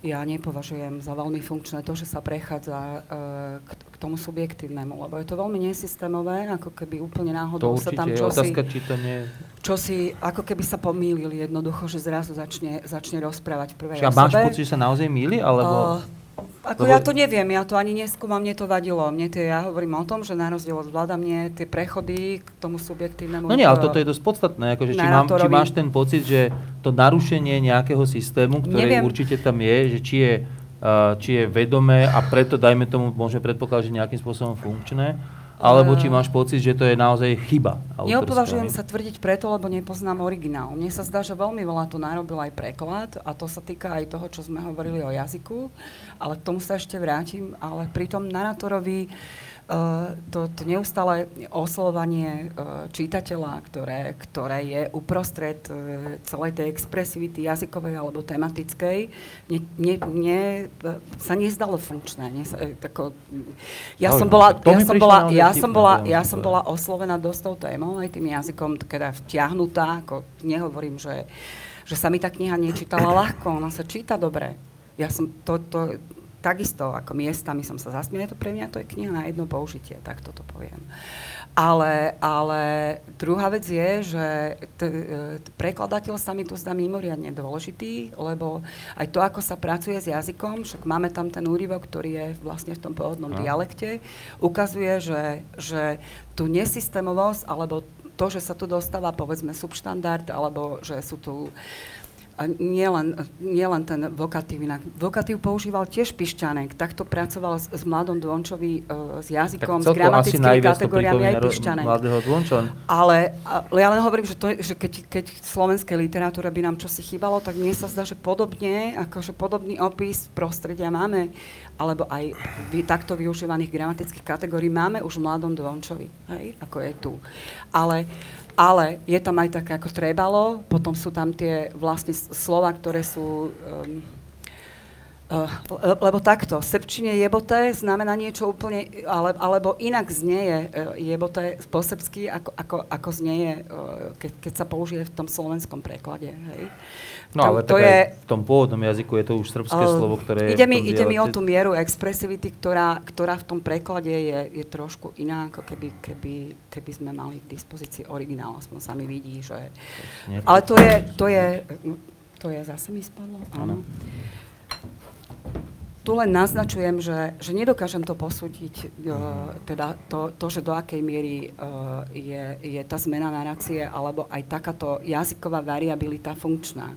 ja nepovažujem za veľmi funkčné to, že sa prechádza uh, k, k tomu subjektívnemu, lebo je to veľmi nesystémové, ako keby úplne náhodou sa tam čosi, otázka, či to nie... čosi, ako keby sa pomýlili jednoducho, že zrazu začne, začne rozprávať v prvej Čiže osobe. máš pocit, že sa naozaj mýli, alebo... Uh, ako Lebo... ja to neviem, ja to ani neskúmam, mne to vadilo. Mne tie, ja hovorím o tom, že na rozdiel od vláda mne tie prechody k tomu subjektívnemu... No nie, ale toto je dosť podstatné, akože či, mám, či máš ten pocit, že to narušenie nejakého systému, ktoré neviem. určite tam je, že či je, uh, či je vedomé a preto, dajme tomu, môžeme predpokladať, že nejakým spôsobom funkčné, alebo či máš pocit, že to je naozaj chyba. Neopovažujem sa tvrdiť preto, lebo nepoznám originál. Mne sa zdá, že veľmi veľa tu narobil aj preklad a to sa týka aj toho, čo sme hovorili o jazyku, ale k tomu sa ešte vrátim. Ale pri tom narátorovi Uh, to, to neustále oslovanie uh, čitateľa, ktoré, ktoré je uprostred uh, celej tej expresivity jazykovej alebo tematickej, mne, mne, mne sa nezdalo funkčné. Ne, tako, ja, som bola, ja, som bola, ja, som bola, ja som bola oslovená dosť tou témou, aj tým jazykom teda vtiahnutá, ako nehovorím, že, že sa mi tá kniha nečítala ľahko, ona sa číta dobre. Ja som to, to, takisto ako miestami som sa zasmiela, to pre mňa to je kniha na jedno použitie, tak toto poviem. Ale, ale druhá vec je, že t- t- prekladateľ sa mi tu zdá mimoriadne dôležitý, lebo aj to, ako sa pracuje s jazykom, však máme tam ten úryvok, ktorý je vlastne v tom pôvodnom no. dialekte, ukazuje, že, že tú nesystémovosť, alebo to, že sa tu dostáva povedzme subštandard, alebo že sú tu nielen nie len ten vokatív inak. Vokatív používal tiež Pišťanek. Takto pracoval s, s Mladom Dvončovi, uh, s jazykom, s gramatickými kategóriami aj Pišťanek. Ale, ale ja len hovorím, že, to že keď, keď v slovenskej literatúre by nám čosi chýbalo, tak mne sa zdá, že podobne, akože podobný opis prostredia máme, alebo aj vy, takto využívaných gramatických kategórií máme už v Mladom Dvončovi, hej, ako je tu. Ale ale je tam aj také ako trebalo, potom sú tam tie vlastne slova, ktoré sú... Um, lebo takto, srbčine jeboté znamená niečo úplne, ale, alebo inak znieje uh, jeboté po srbsky, ako, ako, ako znieje, uh, keď, keď sa použije v tom slovenskom preklade. Hej. No ale to je, v tom pôvodnom jazyku je to už srbské uh, slovo, ktoré ide mi, ide mi o tú mieru expresivity, ktorá, ktorá v tom preklade je, je trošku iná, ako keby, keby, keby sme mali k dispozícii originál, aspoň sa mi vidí, že... Ale to je, to je, to je, zase mi spadlo, áno tu len naznačujem, že, že nedokážem to posúdiť, uh, teda to, to, že do akej miery uh, je, je tá zmena narácie alebo aj takáto jazyková variabilita funkčná.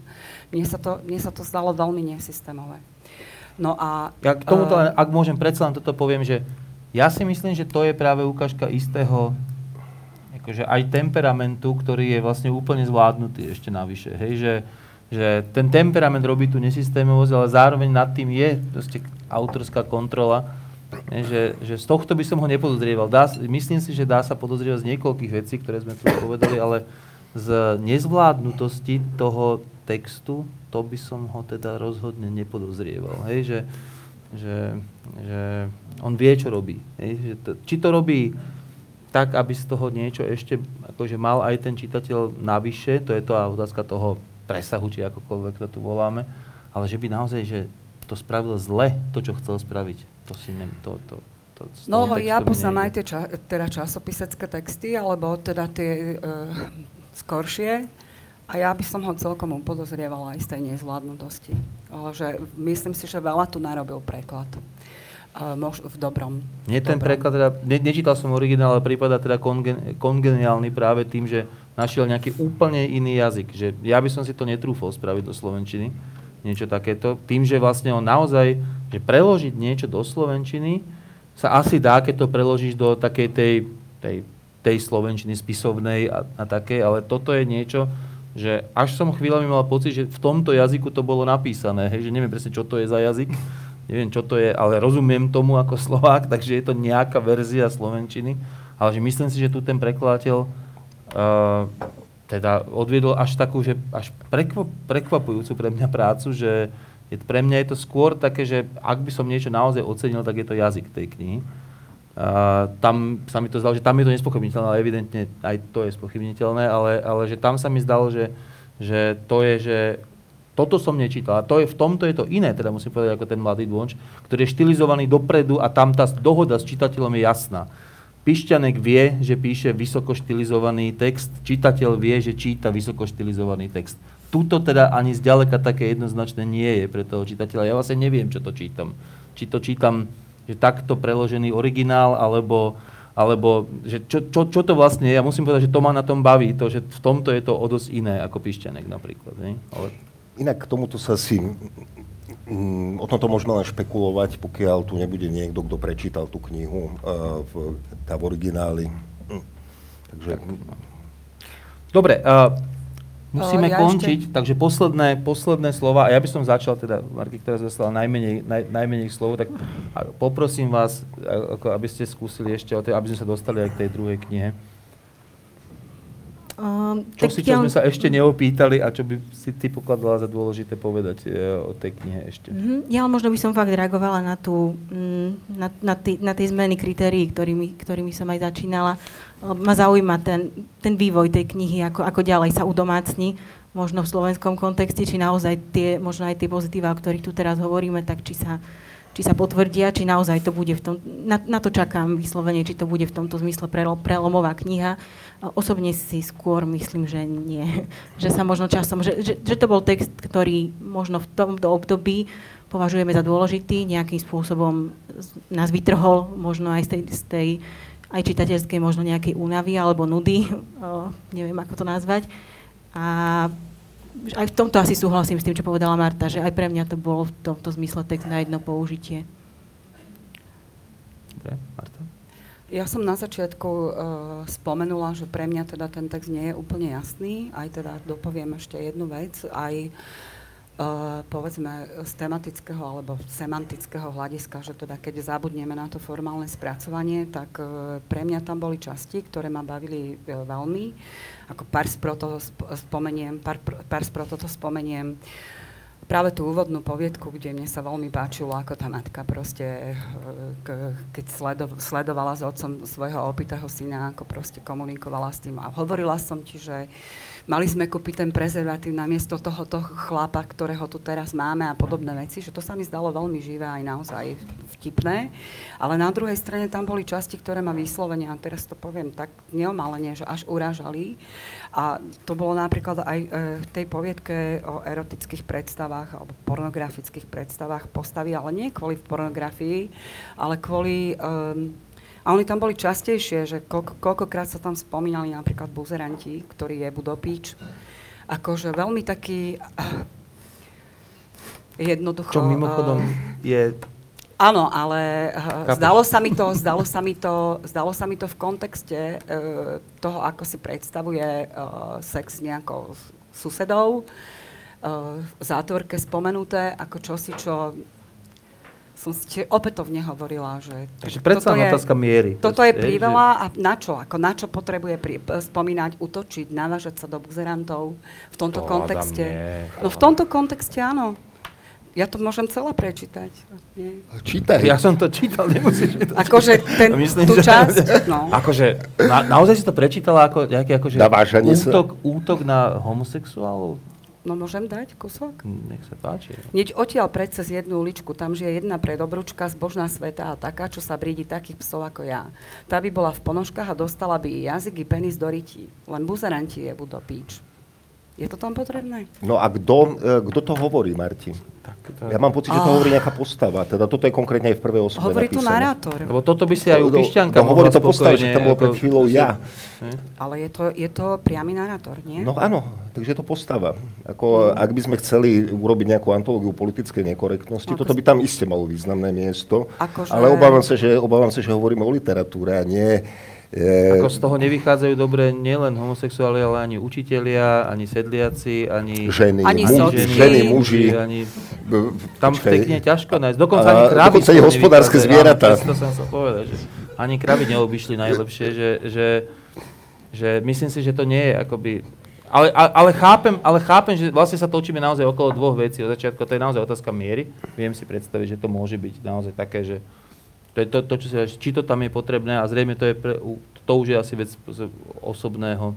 Mne sa to, mne sa to zdalo veľmi nesystémové. No a... Ja k tomuto, uh, ak môžem predsa len toto poviem, že ja si myslím, že to je práve ukážka istého akože aj temperamentu, ktorý je vlastne úplne zvládnutý ešte navyše. Hej, že, že ten temperament robí tú nesystémovosť, ale zároveň nad tým je proste autorská kontrola, ne, že, že z tohto by som ho nepodozrieval. Dá, myslím si, že dá sa podozrievať z niekoľkých vecí, ktoré sme tu povedali, ale z nezvládnutosti toho textu, to by som ho teda rozhodne nepodozrieval. Hej, že, že, že on vie, čo robí. Hej, že to, či to robí tak, aby z toho niečo ešte akože mal aj ten čitateľ navyše, to je to otázka toho presahu, či akokoľvek to tu voláme, ale že by naozaj, že to spravil zle, to, čo chcel spraviť, to si ne, to, to, to, no, ja poznám aj tie ča, teda časopisecké texty, alebo teda tie uh, skoršie, a ja by som ho celkom upodozrievala aj z tej nezvládnutosti. Že myslím si, že veľa tu narobil preklad. Mož, v dobrom. Nie ten dobrom. preklad, teda, ne, nečítal som originál, ale prípada teda kongen, kongeniálny práve tým, že našiel nejaký úplne iný jazyk. Že ja by som si to netrúfol spraviť do Slovenčiny, niečo takéto. Tým, že vlastne on naozaj, že preložiť niečo do Slovenčiny sa asi dá, keď to preložíš do takej tej, tej, tej Slovenčiny spisovnej a, a také, ale toto je niečo, že až som chvíľami mal pocit, že v tomto jazyku to bolo napísané, hej, že neviem presne, čo to je za jazyk, neviem, čo to je, ale rozumiem tomu ako Slovák, takže je to nejaká verzia Slovenčiny, ale že myslím si, že tu ten prekladateľ teda odviedol až takú, že až prekvapujúcu pre mňa prácu, že je, pre mňa je to skôr také, že ak by som niečo naozaj ocenil, tak je to jazyk tej knihy. Uh, tam sa mi to zdalo, že tam je to nespochybniteľné, ale evidentne aj to je spochybniteľné, ale, ale že tam sa mi zdalo, že, že to je, že toto som nečítal. A to je, v tomto je to iné, teda musím povedať, ako ten mladý dvonč, ktorý je štilizovaný dopredu a tam tá dohoda s čitateľom je jasná. Pišťanek vie, že píše vysoko štilizovaný text, čitateľ vie, že číta vysoko štilizovaný text. Tuto teda ani zďaleka také jednoznačné nie je pre toho čitateľa. Ja vlastne neviem, čo to čítam. Či to čítam, že takto preložený originál, alebo, alebo že čo, čo, čo to vlastne je. Ja musím povedať, že to ma na tom baví, to, že v tomto je to o dosť iné ako Pišťanek napríklad. Ne? Ale... Inak k tomuto sa si o tomto môžeme len špekulovať, pokiaľ tu nebude niekto, kto prečítal tú knihu uh, v, tá v origináli. Hm. Takže... Dobre, uh, musíme ja končiť, ešte... takže posledné, posledné slova, a ja by som začal teda, Marky, ktorá zostala najmenej, naj, najmenej slov, tak poprosím vás, ako aby ste skúsili ešte, aby sme sa dostali aj k tej druhej knihe. Um, čo si, čo sme sa ešte neopýtali a čo by si ty pokladala za dôležité povedať e, o tej knihe ešte? Mm-hmm. Ja možno by som fakt reagovala na, tú, mm, na, na, tý, na tie zmeny kritérií, ktorými, ktorými som aj začínala. Ma zaujíma ten, ten vývoj tej knihy, ako, ako ďalej sa udomácni, možno v slovenskom kontexte, či naozaj tie, možno aj tie pozitíva, o ktorých tu teraz hovoríme, tak či sa, či sa potvrdia, či naozaj to bude v tom, na, na to čakám vyslovene, či to bude v tomto zmysle prelomová kniha Osobne si skôr myslím, že nie. Že sa možno časom, že, že, že to bol text, ktorý možno v tomto období považujeme za dôležitý, nejakým spôsobom nás vytrhol možno aj z tej, z tej aj čitateľskej možno nejakej únavy alebo nudy, neviem ako to nazvať. A aj v tomto asi súhlasím s tým, čo povedala Marta, že aj pre mňa to bolo v tomto zmysle text na jedno použitie. Dobre, Marta? Ja som na začiatku uh, spomenula, že pre mňa teda ten text nie je úplne jasný. Aj teda dopoviem ešte jednu vec. Aj uh, povedzme z tematického alebo semantického hľadiska, že teda keď zabudneme na to formálne spracovanie, tak uh, pre mňa tam boli časti, ktoré ma bavili uh, veľmi. Ako pár proto spomeniem, pár, pár proto to spomeniem. Uh, práve tú úvodnú poviedku, kde mne sa veľmi páčilo, ako tá matka proste, eh, keď sledovala s otcom svojho opitého syna, ako proste komunikovala s tým. A hovorila som ti, že mali sme kúpiť ten prezervatív namiesto tohoto chlapa, ktorého tu teraz máme a podobné veci, že to sa mi zdalo veľmi živé aj naozaj vtipné. Ale na druhej strane tam boli časti, ktoré ma vyslovene, a teraz to poviem tak neomalene, že až urážali. A to bolo napríklad aj e, v tej poviedke o erotických predstavách alebo pornografických predstavách postavy, ale nie kvôli pornografii, ale kvôli um, a oni tam boli častejšie, že koľko, koľkokrát sa tam spomínali napríklad buzeranti, ktorý je Budopíč. Akože veľmi taký uh, jednoducho... Čo mimochodom uh, je... Áno, ale uh, zdalo sa mi to, zdalo sa mi to, zdalo sa mi to v kontexte uh, toho, ako si predstavuje uh, sex nejakou susedov, uh, v zátvorke spomenuté ako čosi, čo som si opätovne hovorila, že... Takže predsa je, otázka miery. Toto je priveľa a na čo? Ako na čo potrebuje pri, spomínať, utočiť, navážať sa do buzerantov v tomto to kontexte? No v tomto kontexte áno. Ja to môžem celé prečítať. Nie. Čítaj. Ja som to čítal, nemusíš to Akože ten, Myslím, tú že, časť, no. Akože, na, naozaj si to prečítala ako nejaký akože útok, útok na homosexuálov? No môžem dať kusok? Nech sa páči. Nieď odtiaľ pred cez jednu uličku, tam žije jedna predobručka zbožná sveta a taká, čo sa brídi takých psov ako ja. Tá by bola v ponožkách a dostala by i jazyk, i penis do rytí. Len buzeranti je budú píč. Je to tam potrebné? No a kto, e, to hovorí, Martin? Tak to... Ja mám pocit, že to oh. hovorí nejaká postava. Teda toto je konkrétne aj v prvej osobe Hovorí tu narátor. Lebo toto by si aj u Pišťanka no, hovorí to postava, že tam bolo pred chvíľou ja. Ale je to, je to priamy narátor, nie? No áno, takže je to postava. Ako, mm. Ak by sme chceli urobiť nejakú antológiu politickej nekorektnosti, Ako toto by tam iste malo významné miesto. Akože... Ale obávam sa, že, obávam sa, že hovoríme o literatúre a nie. Ako z toho nevychádzajú dobre nielen homosexuáli, ale ani učitelia, ani sedliaci, ani, ženy, ani muži, ženy, ženy, muži. Ani, tam v tej knihe ťažko nájsť. Dokonca ani kravy. Dokonca i hospodárske zvieratá. To som sa povedať, že ani kravy neobyšli najlepšie, že, že, že myslím si, že to nie je akoby ale, ale, chápem, ale chápem, že vlastne sa točíme naozaj okolo dvoch vecí. Od začiatku to je naozaj otázka miery. Viem si predstaviť, že to môže byť naozaj také, že to je to, to čo si, či to tam je potrebné a zrejme to, je pre, to už je asi vec osobného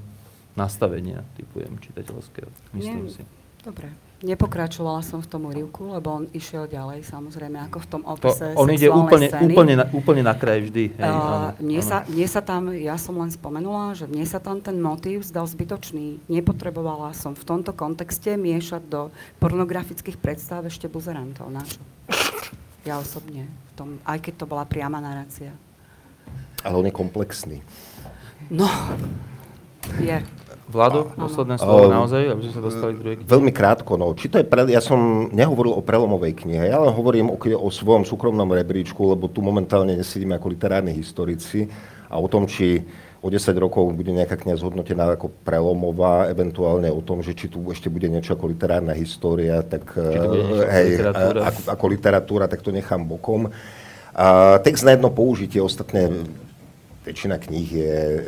nastavenia, typujem, čitateľského, myslím Nie, si. Dobre. Nepokračovala som v tom úrivku, lebo on išiel ďalej, samozrejme, ako v tom opise to, On ide úplne, scény. úplne, na, úplne na kraj vždy. Hej, uh, áno, mne, áno. Sa, mne sa tam, ja som len spomenula, že mne sa tam ten motív zdal zbytočný. Nepotrebovala som v tomto kontexte miešať do pornografických predstav ešte buzerantov. Na čo? Ja osobne tom, aj keď to bola priama narácia. Ale on je komplexný. No, je. Vlado, posledné slovo naozaj, aby sme sa dostali k druhej knihe. Veľmi krátko, no. Či to je pre, ja som nehovoril o prelomovej knihe, ja len hovorím o, o svojom súkromnom rebríčku, lebo tu momentálne nesedíme ako literárni historici a o tom, či o 10 rokov bude nejaká kniha zhodnotená ako prelomová, eventuálne o tom, že či tu ešte bude niečo ako literárna história, tak hej, literatúra. Ako, ako literatúra, tak to nechám bokom. A text na jedno použitie, ostatné väčšina kníh je e,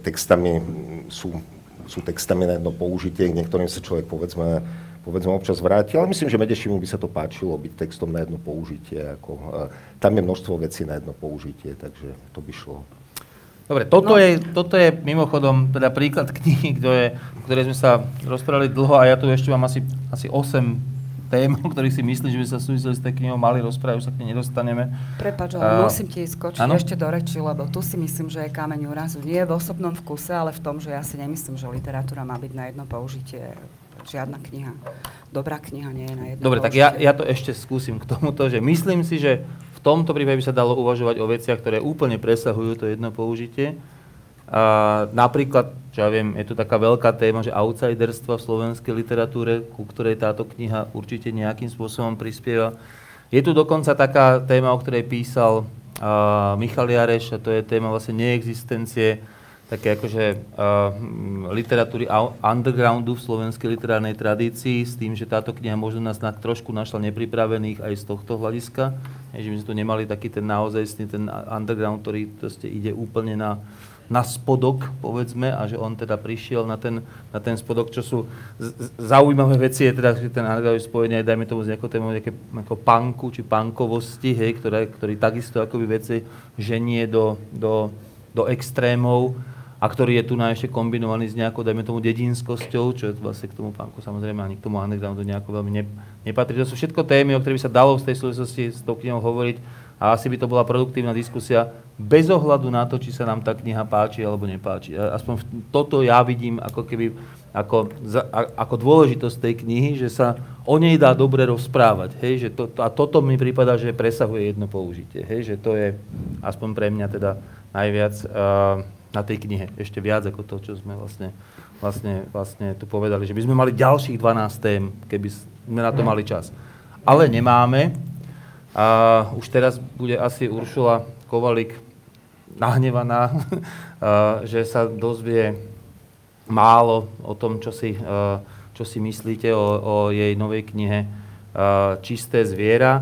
textami, sú, sú textami na jedno použitie, niektorým sa človek povedzme, povedzme občas vráti, ale myslím, že Medešimu by sa to páčilo byť textom na jedno použitie. Ako, e, tam je množstvo vecí na jedno použitie, takže to by šlo. Dobre, toto, no. je, toto je mimochodom teda príklad knihy, ktoré, ktoré sme sa rozprávali dlho a ja tu ešte mám asi, asi 8 tém, o ktorých si myslím, že by sa súviseli s tej knihou mali rozprávať, už sa k nej nedostaneme. Prepač, ale uh, musím ti skočiť ano? ešte do reči, lebo tu si myslím, že je kameň úrazu. Nie v osobnom vkuse, ale v tom, že ja si nemyslím, že literatúra má byť na jedno použitie. Žiadna kniha. Dobrá kniha nie je na jedno Dobre, použitie. tak ja, ja to ešte skúsim k tomuto, že myslím si, že tomto prípade by sa dalo uvažovať o veciach, ktoré úplne presahujú to jedno použitie. A napríklad, čo ja viem, je to taká veľká téma, že outsiderstva v slovenskej literatúre, ku ktorej táto kniha určite nejakým spôsobom prispieva. Je tu dokonca taká téma, o ktorej písal uh, Michal Jareš, a to je téma vlastne neexistencie také akože uh, literatúry undergroundu v slovenskej literárnej tradícii s tým, že táto kniha možno nás na, trošku našla nepripravených aj z tohto hľadiska. Je, že my sme tu nemali taký ten naozaj ten underground, ktorý ide úplne na, na spodok, povedzme, a že on teda prišiel na ten, na ten spodok, čo sú zaujímavé veci, je teda, že ten underground je spojený aj, dajme tomu, s nejakou témou nejaké, ako punku, či punkovosti, hej, ktoré, ktorý takisto akoby veci ženie do, do, do extrémov a ktorý je tu na ešte kombinovaný s nejakou, dajme tomu, dedinskosťou, čo vlastne k tomu pánku samozrejme ani k tomu undergroundu nejako veľmi ne, nepatrí. To sú všetko témy, o ktorých by sa dalo z tej súvislosti s tou knihou hovoriť a asi by to bola produktívna diskusia bez ohľadu na to, či sa nám tá kniha páči alebo nepáči. Aspoň toto ja vidím ako keby ako, ako dôležitosť tej knihy, že sa o nej dá dobre rozprávať. Hej? Že to, a toto mi prípada, že presahuje jedno použitie. Hej? Že to je aspoň pre mňa teda najviac uh, na tej knihe. Ešte viac ako to, čo sme vlastne, vlastne, vlastne tu povedali. Že by sme mali ďalších 12 tém, keby sme na to mali čas. Ale nemáme. A už teraz bude asi Uršula Kovalik nahnevaná, že sa dozvie málo o tom, čo si, čo si myslíte o, o jej novej knihe Čisté zviera.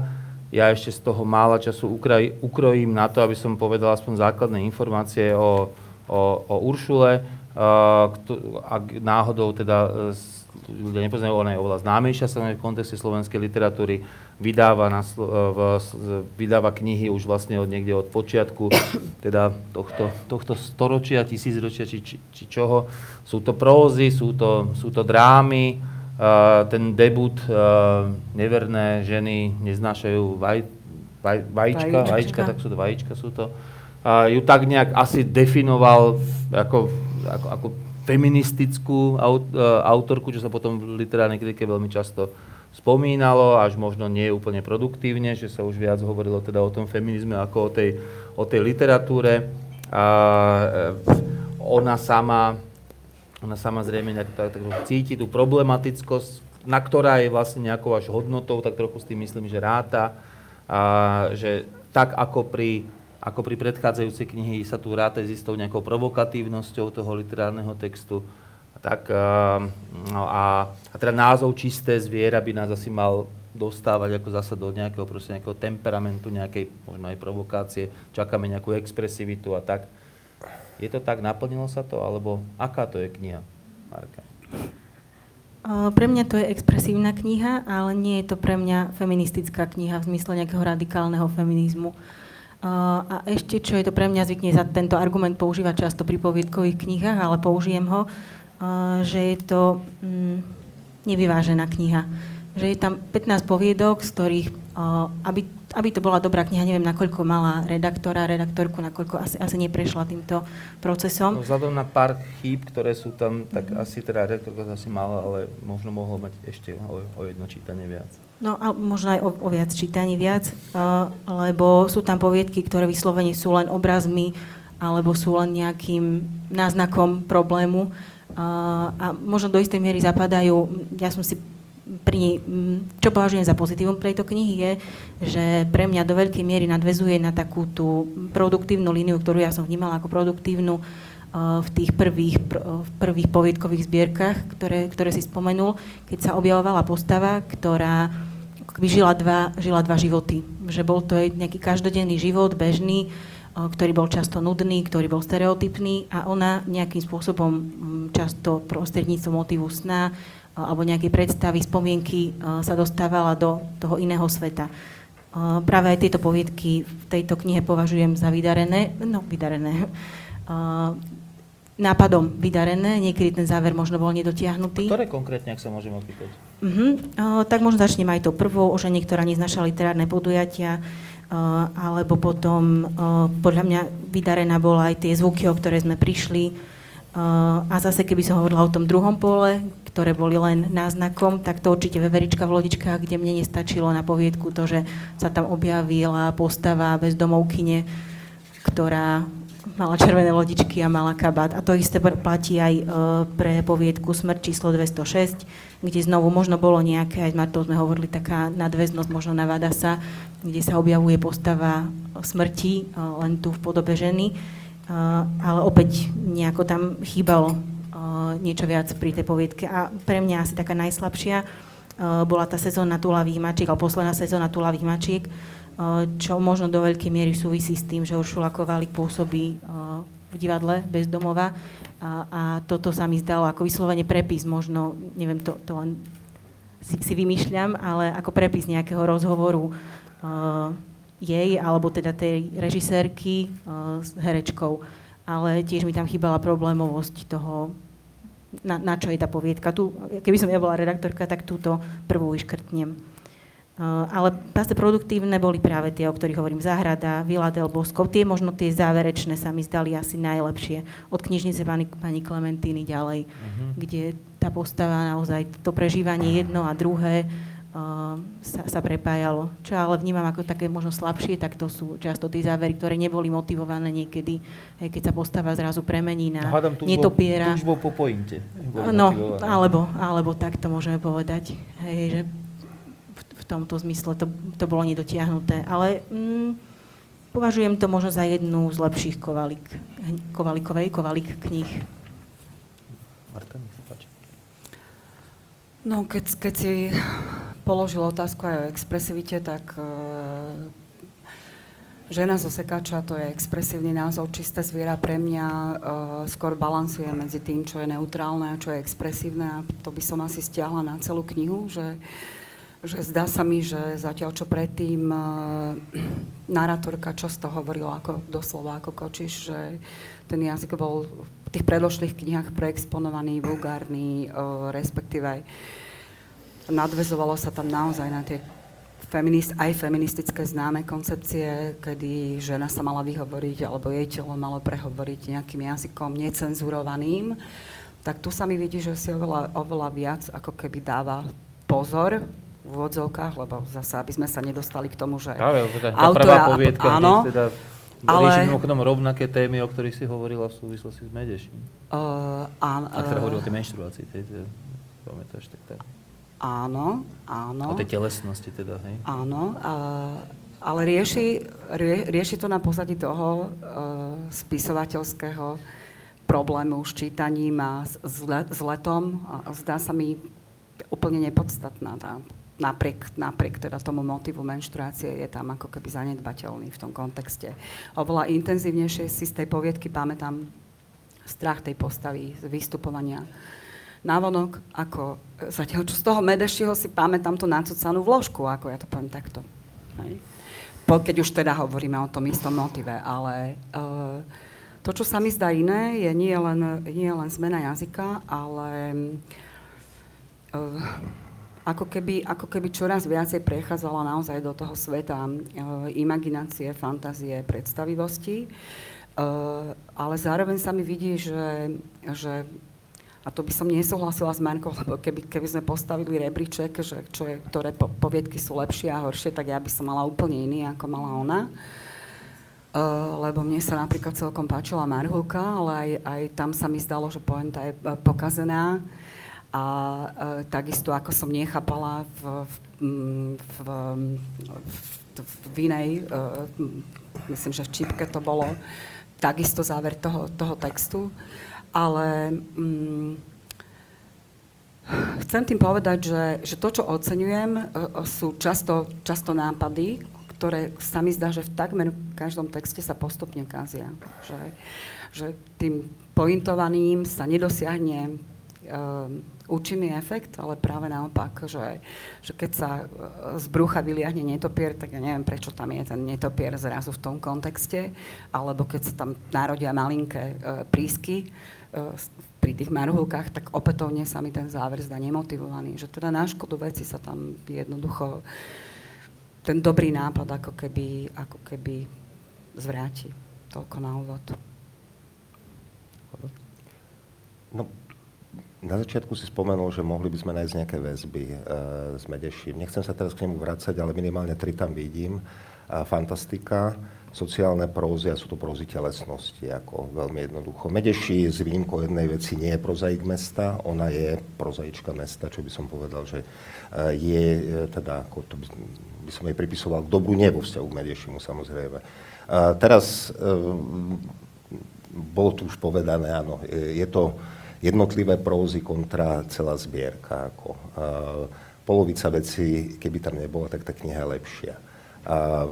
Ja ešte z toho mála času ukrojím na to, aby som povedal aspoň základné informácie o, o, o Uršule. Ak náhodou teda e, ľudia nepoznajú, ona je oveľa známejšia sa v kontexte slovenskej literatúry, vydáva, na, v, vydáva knihy už vlastne od niekde od počiatku teda tohto, tohto storočia, tisícročia či, či, či čoho. Sú to prózy, sú to, sú to drámy, uh, ten debut uh, Neverné ženy neznášajú vaj, vaj, vajíčka, vajíčka, vajíčka, tak sú to vajíčka, sú to ju tak nejak asi definoval ako, ako, ako feministickú aut, e, autorku, čo sa potom v literárnej kritike veľmi často spomínalo, až možno nie úplne produktívne, že sa už viac hovorilo teda o tom feminizme ako o tej, o tej literatúre. A, e, ona sama, ona sama zrejme nejak tak, tak cíti tú problematickosť, na ktorá je vlastne nejakou až hodnotou, tak trochu s tým myslím, že ráta. A, že tak ako pri ako pri predchádzajúcej knihy sa tu ráta s istou nejakou provokatívnosťou toho literárneho textu. Tak, no a, a teda názov Čisté zviera by nás asi mal dostávať ako zasa do nejakého, proste nejakého temperamentu, nejakej možno aj provokácie, čakáme nejakú expresivitu a tak. Je to tak, naplnilo sa to, alebo aká to je kniha, Marka? Pre mňa to je expresívna kniha, ale nie je to pre mňa feministická kniha v zmysle nejakého radikálneho feminizmu. A ešte, čo je to pre mňa zvykne za tento argument používať často pri poviedkových knihách, ale použijem ho, že je to mm, nevyvážená kniha. Že je tam 15 poviedok, z ktorých, aby, aby to bola dobrá kniha, neviem, nakoľko mala redaktora, redaktorku, nakoľko asi, asi neprešla týmto procesom. No, vzhľadom na pár chýb, ktoré sú tam, tak mm-hmm. asi teda redaktorka asi mala, ale možno mohlo mať ešte o, o jedno čítanie viac. No a možno aj o, o viac čítaní viac, uh, lebo sú tam poviedky, ktoré vyslovene sú len obrazmi alebo sú len nejakým náznakom problému. Uh, a možno do istej miery zapadajú, ja som si pri, čo považujem za pozitívum tejto knihy je, že pre mňa do veľkej miery nadvezuje na takú tú produktívnu líniu, ktorú ja som vnímala ako produktívnu v tých prvých, v prvých poviedkových zbierkach, ktoré, ktoré si spomenul, keď sa objavovala postava, ktorá by žila dva, žila dva životy. Že bol to nejaký každodenný život, bežný, ktorý bol často nudný, ktorý bol stereotypný a ona nejakým spôsobom často prostredníctvom motivu sna alebo nejakej predstavy, spomienky sa dostávala do toho iného sveta. Práve aj tieto poviedky v tejto knihe považujem za vydarené, no vydarené, nápadom vydarené, niekedy ten záver možno bol nedotiahnutý. Ktoré konkrétne, ak sa môžem opýtať? Uh-huh. Uh, tak možno začnem aj to prvou, že niektorá neznaša literárne podujatia, uh, alebo potom uh, podľa mňa vydarená bola aj tie zvuky, o ktoré sme prišli. Uh, a zase, keby som hovorila o tom druhom pole, ktoré boli len náznakom, tak to určite veverička v lodičkách, kde mne nestačilo na poviedku to, že sa tam objavila postava bezdomovkyne, ktorá mala červené lodičky a mala kabát. A to isté platí aj uh, pre poviedku Smrť číslo 206, kde znovu možno bolo nejaké, aj s Martou sme hovorili, taká nadväznosť možno na Vadasa, kde sa objavuje postava smrti, uh, len tu v podobe ženy. Uh, ale opäť nejako tam chýbalo niečo viac pri tej poviedke. A pre mňa asi taká najslabšia bola tá sezóna Tulavých mačiek, alebo posledná sezóna Tulavých mačiek, čo možno do veľkej miery súvisí s tým, že Uršula Koválik pôsobí v divadle bez domova a, a toto sa mi zdalo ako vyslovene prepis, možno, neviem, to, to len si, si vymýšľam, ale ako prepis nejakého rozhovoru uh, jej, alebo teda tej režisérky uh, s herečkou. Ale tiež mi tam chýbala problémovosť toho, na, na čo je tá poviedka. Tu, keby som ja bola redaktorka, tak túto prvú vyškrtnem. Eh, ale zase produktívne boli práve tie, o ktorých hovorím, Záhrada, Vila del Bosco. Tie možno tie záverečné sa mi zdali asi najlepšie. Od knižnice pani, pani Klementíny ďalej, uh-huh. kde tá postava naozaj, to prežívanie jedno a druhé uh, sa, sa prepájalo. Čo ale vnímam ako také možno slabšie, tak to sú často tie závery, ktoré neboli motivované niekedy, hej, keď sa postava zrazu premení na Hádam, netopiera. Túžbou po pointe. No, alebo, alebo tak to môžeme povedať. Hej, že tomto zmysle to, to bolo nedotiahnuté. Ale mm, považujem to možno za jednu z lepších kovalik, kovalikovej, kovalik kníh. Marta, nech sa páči. No, keď, keď si položil otázku aj o expresivite, tak uh, Žena zo sekáča, to je expresívny názov, čisté zviera pre mňa uh, skôr balansuje medzi tým, čo je neutrálne a čo je expresívne a to by som asi stiahla na celú knihu, že uh, že zdá sa mi, že zatiaľ čo predtým uh, narátorka často hovorila ako, doslova ako kočiš, že ten jazyk bol v tých predložných knihách preexponovaný, vulgárny, uh, respektíve nadvezovalo sa tam naozaj na tie feminist, aj feministické známe koncepcie, kedy žena sa mala vyhovoriť, alebo jej telo malo prehovoriť nejakým jazykom necenzurovaným, tak tu sa mi vidí, že si oveľa, oveľa viac ako keby dáva pozor v úvodzovkách, lebo zase, aby sme sa nedostali k tomu, že Práve, tá prvá poviedka, áno, teda ale... rieši mimochodom rovnaké témy, o ktorých si hovorila v súvislosti s Medeším. Uh, áno, uh, Ak teda hovorí o tej menštruácii, tej, tej, to ešte tak. Áno, áno. O tej telesnosti teda, hej? Áno, uh, ale rieši, rie, rieši to na pozadí toho uh, spisovateľského problému s čítaním a s, s letom. A zdá sa mi úplne nepodstatná tá napriek, napriek teda tomu motivu menštruácie je tam ako keby zanedbateľný v tom kontexte. Oveľa intenzívnejšie si z tej poviedky pamätám strach tej postavy, z vystupovania návonok, ako zatiaľ čo z toho Medešího si pamätám tú nacucanú vložku, ako ja to poviem takto. Po, keď už teda hovoríme o tom istom motive, ale uh, to, čo sa mi zdá iné, je nie len, nie len zmena jazyka, ale uh, ako keby, ako keby čoraz viacej prechádzala naozaj do toho sveta uh, imaginácie, fantázie, predstavivosti. Uh, ale zároveň sa mi vidí, že, že a to by som nesúhlasila s Markou, lebo keby, keby sme postavili rebríček, že čo je, ktoré po, poviedky sú lepšie a horšie, tak ja by som mala úplne iný, ako mala ona. Uh, lebo mne sa napríklad celkom páčila Marhulka, ale aj, aj tam sa mi zdalo, že poenta je pokazená. A e, takisto, ako som nechápala v, v, v, v, v inej, e, myslím, že v Čipke to bolo, takisto záver toho, toho textu. Ale mm, chcem tým povedať, že, že to, čo oceňujem, e, sú často, často nápady, ktoré sa mi zdá, že v takmer každom texte sa postupne kazia. Že, že tým pointovaným sa nedosiahne um, účinný efekt, ale práve naopak, že, že keď sa e, z brucha vyliahne netopier, tak ja neviem, prečo tam je ten netopier zrazu v tom kontexte, alebo keď sa tam narodia malinké uh, prísky uh, pri tých marhulkách, tak opätovne sa mi ten záver zdá nemotivovaný. Že teda na škodu veci sa tam jednoducho ten dobrý nápad ako keby, ako keby zvráti. Toľko na úvod. No, na začiatku si spomenul, že mohli by sme nájsť nejaké väzby e, s Medeším. Nechcem sa teraz k nemu vrácať, ale minimálne tri tam vidím. E, fantastika, sociálne prózy a sú to prózy telesnosti, ako veľmi jednoducho. Medeši z výnimkou jednej veci nie je prozaik mesta, ona je prozaička mesta, čo by som povedal, že je teda, ako to by, by som jej pripisoval k dobru, nie vo vzťahu k Medešimu samozrejme. A teraz bolo tu už povedané, áno, je to jednotlivé prózy kontra celá zbierka. Ako, polovica vecí, keby tam nebola, tak tá kniha je lepšia. A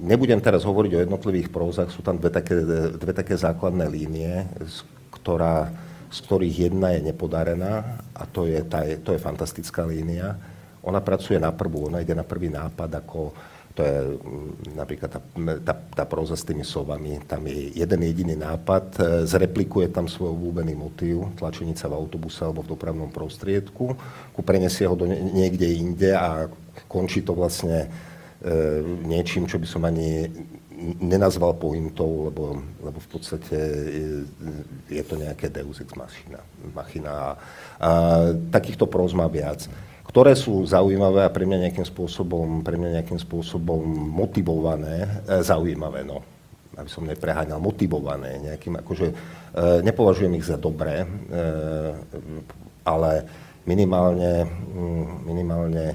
nebudem teraz hovoriť o jednotlivých prózach, sú tam dve také, dve také základné línie, z, ktorá, z ktorých jedna je nepodarená a to je, tá, to je fantastická línia. Ona pracuje na prvú, ona ide na prvý nápad ako to je mm, napríklad tá, tá, tá próza s tými sovami. Tam je jeden jediný nápad, e, zreplikuje tam svoj obľúbený motív, tlačenica v autobuse alebo v dopravnom prostriedku, ku prenesie ho do niekde inde a končí to vlastne e, niečím, čo by som ani nenazval pointou, lebo, lebo v podstate je, je to nejaké deus ex machina. machina a, a takýchto próz má viac ktoré sú zaujímavé a pre mňa nejakým spôsobom, pre mňa nejakým spôsobom motivované, e, zaujímavé, no, aby som nepreháňal, motivované nejakým, akože e, nepovažujem ich za dobré, e, ale minimálne, mm, minimálne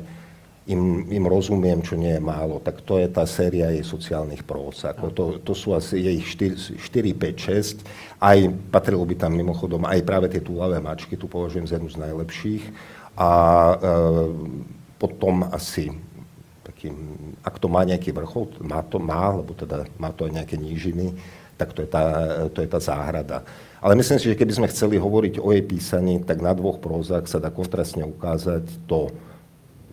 im, im rozumiem, čo nie je málo. Tak to je tá séria jej sociálnych prác. Ako to, to sú asi jej 4, 4, 5, 6. Aj patrilo by tam mimochodom aj práve tie túlavé mačky, tu považujem za jednu z najlepších a e, potom asi takým, ak to má nejaký vrchol, má to, má, lebo teda má to aj nejaké nížiny, tak to je tá, to je tá záhrada. Ale myslím si, že keby sme chceli hovoriť o jej písaní, tak na dvoch prózach sa dá kontrastne ukázať to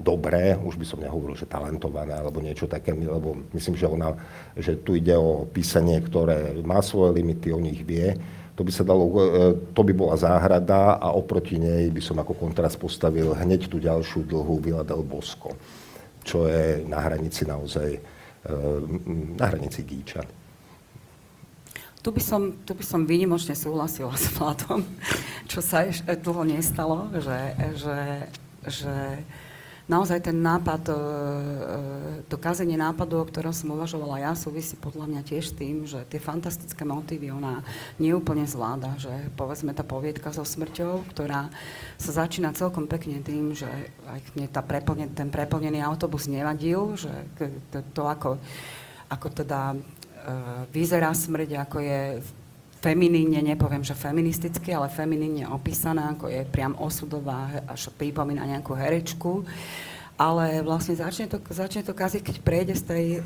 dobré, už by som nehovoril, že talentované alebo niečo také, lebo myslím, že, ona, že tu ide o písanie, ktoré má svoje limity, o nich vie, to by sa dalo, e, to by bola záhrada a oproti nej by som ako kontrast postavil hneď tú ďalšiu dlhú Villa del Bosco, čo je na hranici naozaj, e, na hranici Gíča. Tu by, som, tu by som výnimočne súhlasila s Vladom, čo sa ešte dlho nestalo, že, že, že naozaj ten nápad, e, e, to kazenie nápadu, o ktorom som uvažovala ja, súvisí podľa mňa tiež tým, že tie fantastické motívy ona neúplne zvláda, že povedzme tá poviedka so smrťou, ktorá sa začína celkom pekne tým, že aj tá preplne, ten preplnený autobus nevadil, že to, to ako, ako teda e, vyzerá smrť, ako je feminíne, nepoviem, že feministicky, ale feminíne opísaná, ako je priam osudová, až pripomína nejakú herečku. Ale vlastne začne to, začne to kaziť, keď prejde z tej uh,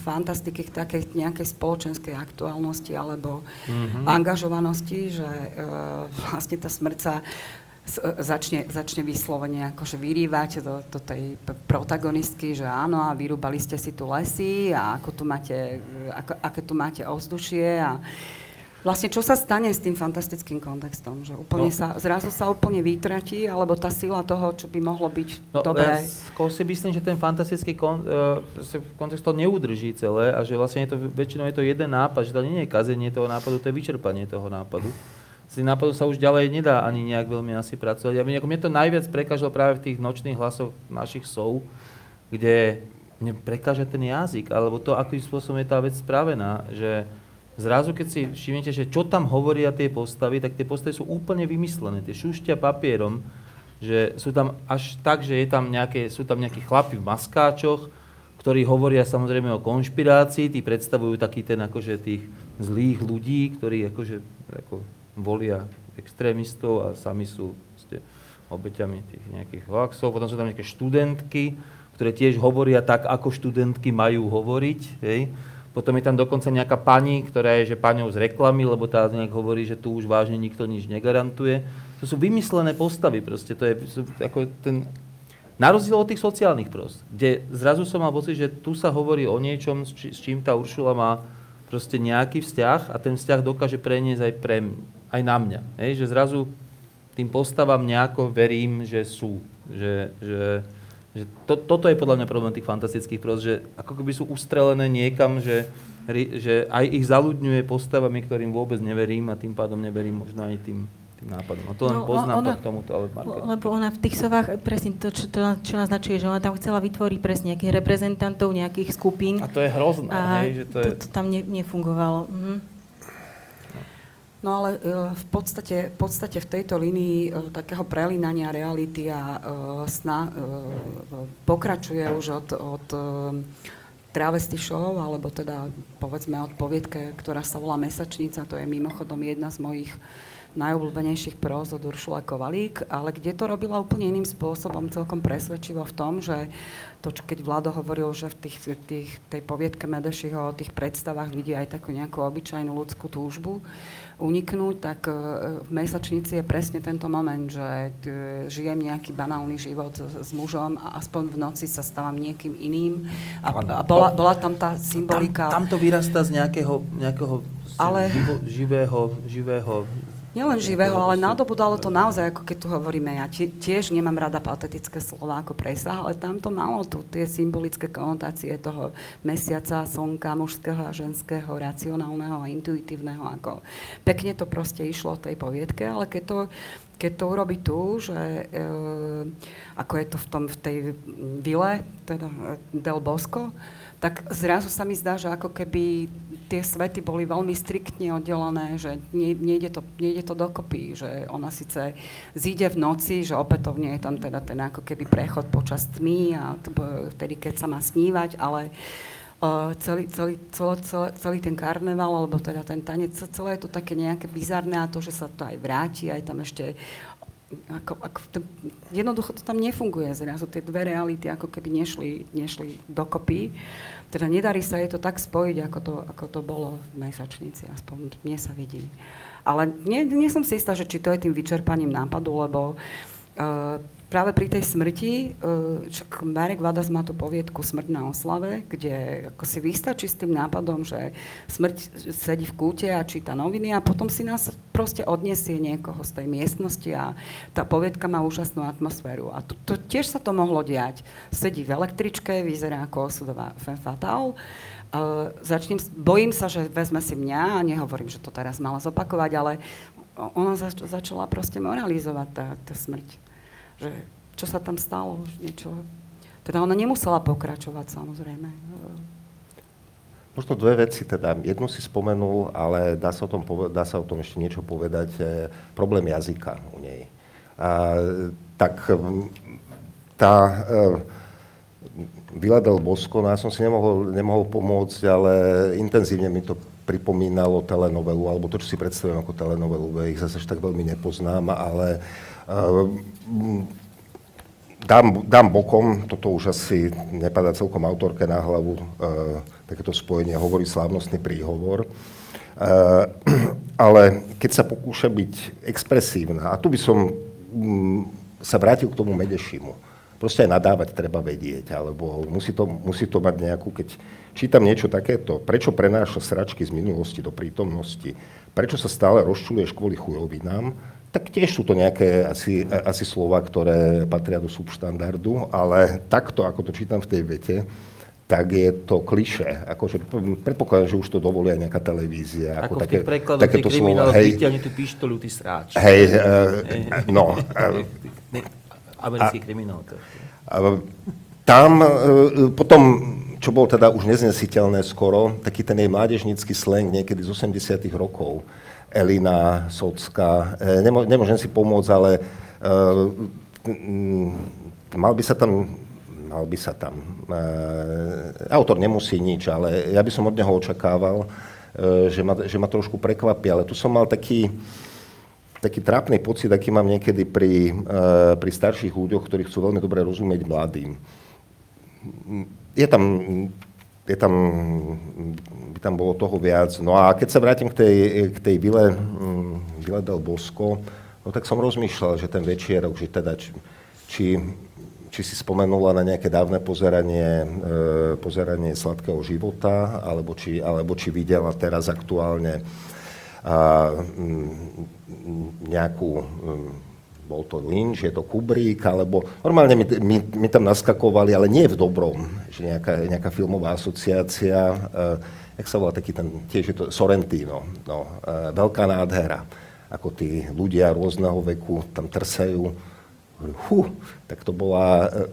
fantastiky k takej nejakej spoločenskej aktuálnosti alebo mm-hmm. angažovanosti, že uh, vlastne tá smrť sa začne, začne vyslovene akože vyrývať do, do tej protagonistky, že áno, a vyrúbali ste si tu lesy a ako tu máte, ako, aké tu máte ovzdušie a Vlastne čo sa stane s tým fantastickým kontextom? Že úplne no. sa, zrazu sa úplne vytratí, alebo tá sila toho, čo by mohlo byť no, dobré? Ja si myslím, že ten fantastický kon, uh, kontext to neudrží celé a že vlastne je to, väčšinou je to jeden nápad, že to nie je kazenie toho nápadu, to je vyčerpanie toho nápadu. Z tým nápadu sa už ďalej nedá ani nejak veľmi asi pracovať. Ja, mne to najviac prekážalo práve v tých nočných hlasoch našich sov, kde mne prekáža ten jazyk, alebo to, akým spôsobom je tá vec spravená, že zrazu keď si všimnete, že čo tam hovoria tie postavy, tak tie postavy sú úplne vymyslené, tie šušťa papierom, že sú tam až tak, že je tam nejaké, sú tam nejakí chlapi v maskáčoch, ktorí hovoria samozrejme o konšpirácii, tí predstavujú taký ten akože tých zlých ľudí, ktorí akože ako volia extrémistov a sami sú ste, obeťami tých nejakých hoaxov. Potom sú tam nejaké študentky, ktoré tiež hovoria tak, ako študentky majú hovoriť. Hej potom je tam dokonca nejaká pani, ktorá je že paňou z reklamy, lebo tá nejak hovorí, že tu už vážne nikto nič negarantuje. To sú vymyslené postavy proste. To je ako ten, na rozdiel od tých sociálnych prost, kde zrazu som mal pocit, že tu sa hovorí o niečom, s, či, s čím tá Uršula má proste nejaký vzťah a ten vzťah dokáže preniesť aj, pre, aj na mňa. Hej? Že zrazu tým postavám nejako verím, že sú. Že, že, že to, toto je podľa mňa problém tých fantastických pros, že ako keby sú ustrelené niekam, že, že aj ich zaludňuje postavami, ktorým vôbec neverím a tým pádom neverím možno aj tým, tým nápadom. No to len no, poznámka ona, k tomuto, ale Market. Lebo ona v tých sovách, presne to, čo, to, čo naznačuje, že ona tam chcela vytvoriť presne nejakých reprezentantov, nejakých skupín. A to je hrozné, a hej, že to, je... to, to tam ne, nefungovalo. Mhm. No ale uh, v, podstate, v podstate v tejto línii uh, takého prelínania reality a uh, sna pokračuje už od, od travesty show, alebo teda povedzme od poviedke, ktorá sa volá Mesačnica, to je mimochodom jedna z mojich najobľúbenejších próz od Uršula Kovalík, ale kde to robila úplne iným spôsobom, celkom presvedčivo v tom, že to, čo keď Vlado hovoril, že v tých, tých, tej poviedke Medešiho o tých predstavách vidí aj takú nejakú obyčajnú ľudskú túžbu, uniknúť, tak e, v mesačnici je presne tento moment, že e, žijem nejaký banálny život s mužom a aspoň v noci sa stávam niekým iným. A, a bola, bola tam tá symbolika... Tam, tam to vyrastá z nejakého, nejakého ale... živo, živého, živého Nielen živého, ale nadobudalo to naozaj, ako keď tu hovoríme, ja tiež nemám rada patetické slova ako presah, ale tam to malo tu tie symbolické konotácie toho mesiaca, slnka, mužského a ženského, racionálneho a intuitívneho. Ako pekne to proste išlo v tej poviedke, ale keď to, keď to urobí tu, že e, ako je to v, tom, v tej vile, teda Del Bosco, tak zrazu sa mi zdá, že ako keby tie svety boli veľmi striktne oddelené, že nie, nejde, to, nejde to dokopy, že ona síce zíde v noci, že opätovne je tam teda ten ako keby prechod počas tmy a vtedy, keď sa má snívať, ale uh, celý, celý, celý, celý, celý ten karneval, alebo teda ten tanec, celé je to také nejaké bizarné a to, že sa to aj vráti, aj tam ešte ako, ako to, jednoducho to tam nefunguje zrazu. Tie dve reality ako keby nešli, nešli dokopy. Teda nedarí sa je to tak spojiť, ako to, ako to bolo v mesačnici, aspoň mne sa vidí. Ale nie, nie som si istá, že či to je tým vyčerpaním nápadu, lebo uh, práve pri tej smrti, uh, čak Marek Vadas má tú poviedku Smrť na oslave, kde ako si vystačí s tým nápadom, že smrť sedí v kúte a číta noviny a potom si nás proste odniesie niekoho z tej miestnosti a tá poviedka má úžasnú atmosféru. A to, to tiež sa to mohlo diať. Sedí v električke, vyzerá ako osudová fatale, Uh, začnem, bojím sa, že vezme si mňa a nehovorím, že to teraz mala zopakovať, ale ona zač- začala proste moralizovať tá, tá smrť že čo sa tam stalo, niečo. Teda ona nemusela pokračovať, samozrejme. Možno dve veci, teda jednu si spomenul, ale dá sa o tom, dá sa o tom ešte niečo povedať. Problém jazyka u nej. A, tak tá e, Bosco, no ja som si nemohol, nemohol pomôcť, ale intenzívne mi to pripomínalo telenovelu, alebo to, čo si predstavujem ako telenovelu, ich zase tak veľmi nepoznám, ale Ehm, dám, dám bokom, toto už asi nepadá celkom autorke na hlavu, e, takéto spojenie hovorí slávnostný príhovor. E, ale keď sa pokúša byť expresívna, a tu by som m, sa vrátil k tomu Medešimu, proste aj nadávať treba vedieť, alebo musí to, musí to mať nejakú, keď čítam niečo takéto, prečo prenáša sračky z minulosti do prítomnosti, prečo sa stále rozčuluješ kvôli chujovinám, tak tiež sú to nejaké asi, asi slova, ktoré patria do subštandardu, ale takto, ako to čítam v tej vete, tak je to kliše. Akože, predpokladám, že už to dovolí aj nejaká televízia. Ako, ako také, v takéto slova. Hej, vyťahni tú pištolu, ty sráč. Hej, uh, no. Americký kriminál. Tam uh, potom, čo bolo teda už neznesiteľné skoro, taký ten jej mládežnícky slang niekedy z 80 rokov, Elina Socka. E, Nemô, nemôžem si pomôcť, ale uh, mal by sa tam mal by sa tam. Uh, autor nemusí nič, ale ja by som od neho očakával, že, ma, že ma trošku prekvapí. Ale tu som mal taký, taký trápny pocit, aký mám niekedy pri, pri starších ľuďoch, ktorí chcú veľmi dobre rozumieť mladým. Je tam je tam, by tam bolo toho viac. No a keď sa vrátim k tej, k tej vile, mm, vile del Bosco, no tak som rozmýšľal, že ten večierok, že teda, či, či, či si spomenula na nejaké dávne pozeranie, e, pozeranie sladkého života, alebo či, alebo či videla teraz aktuálne a, m, nejakú m, bol to Lynch, je to Kubrick, alebo normálne mi, mi, mi tam naskakovali, ale nie v dobrom, že nejaká, nejaká filmová asociácia, uh, jak sa volá taký ten, tiež je to Sorrentino, no, uh, veľká nádhera. ako tí ľudia rôzneho veku tam trsajú. Hú, tak to bola, e,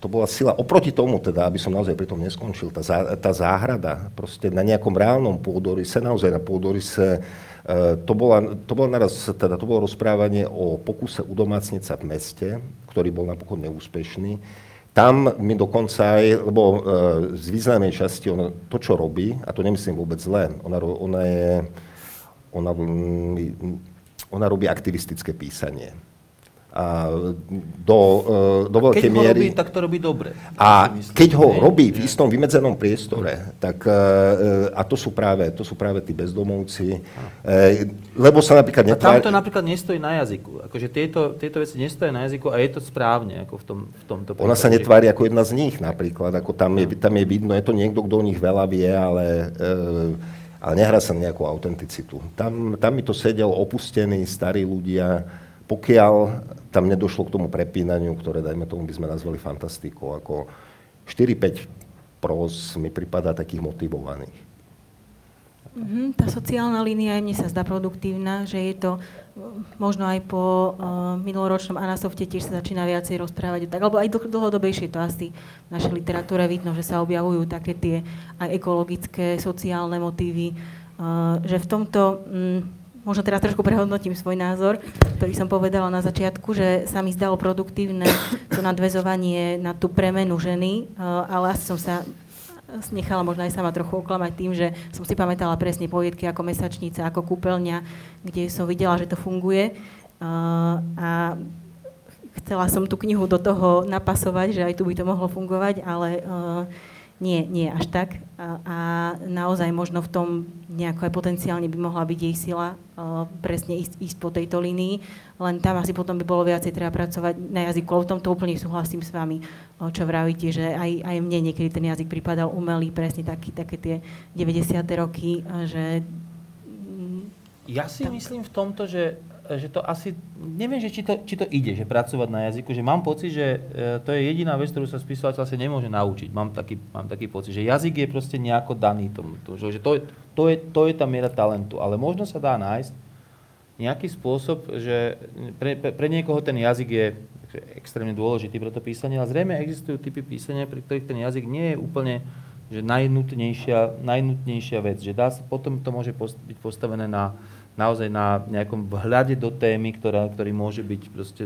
to bola sila. Oproti tomu, teda, aby som naozaj pri tom neskončil, tá, zá, tá záhrada, proste na nejakom reálnom pôdorise, naozaj na pôdorise, to, bola, to, bola naraz, teda, to bolo rozprávanie o pokuse udomácniť sa v meste, ktorý bol napokon neúspešný. Tam mi dokonca aj, lebo e, z významnej časti ona, to, čo robí, a to nemyslím vôbec zle, ona, ona, je, ona, ona robí aktivistické písanie a do, e, do veľkej miery... Keď ho robí, tak to robí dobre. A keď ho robí v istom vymedzenom priestore, tak, e, a to sú práve, to sú práve tí bezdomovci, e, lebo sa napríklad netvár... A tam to napríklad nestojí na jazyku. Akože tieto, tieto veci nestojí na jazyku a je to správne ako v, tom, v tomto prípade. Ona sa netvári ako jedna z nich napríklad, ako tam je, tam je vidno, je to niekto, kto o nich veľa vie, ale ale nehrá sa nejakú autenticitu. Tam, tam mi to sedel opustení starí ľudia, pokiaľ tam nedošlo k tomu prepínaniu, ktoré, dajme tomu, by sme nazvali fantastikou, ako 4-5 pros mi pripadá takých motivovaných. Mm-hmm, tá sociálna línia mne sa zdá produktívna, že je to možno aj po uh, minuloročnom Anasofte tiež sa začína viacej rozprávať, tak, alebo aj dlhodobejšie to asi v našej literatúre vidno, že sa objavujú také tie aj ekologické, sociálne motívy, uh, že v tomto um, možno teraz trošku prehodnotím svoj názor, ktorý som povedala na začiatku, že sa mi zdalo produktívne to nadvezovanie na tú premenu ženy, eh, ale asi som sa nechala možno aj sama trochu oklamať tým, že som si pamätala presne poviedky ako mesačnica, ako kúpeľňa, kde som videla, že to funguje. Eh, a chcela som tú knihu do toho napasovať, že aj tu by to mohlo fungovať, ale uh, nie, nie až tak. A, a naozaj možno v tom nejako aj potenciálne by mohla byť jej sila uh, presne ísť, ísť po tejto línii, len tam asi potom by bolo viacej treba pracovať na jazyku. V tomto úplne súhlasím s vami, uh, čo vravíte, že aj, aj mne niekedy ten jazyk pripadal umelý, presne taký, také tie 90. roky, uh, že... Ja si tak. myslím v tomto, že že to asi, neviem, že či to, či to ide, že pracovať na jazyku, že mám pocit, že e, to je jediná vec, ktorú sa spisovateľ asi nemôže naučiť. Mám taký, mám taký pocit, že jazyk je proste nejako daný tomu, to, že to, to, je, to je tá miera talentu, ale možno sa dá nájsť nejaký spôsob, že pre, pre, pre niekoho ten jazyk je extrémne dôležitý pre to písanie, ale zrejme existujú typy písania, pri ktorých ten jazyk nie je úplne že najnutnejšia, najnutnejšia vec, že dá, potom to môže byť postavené na, naozaj na nejakom vhľade do témy, ktorá, ktorý môže byť proste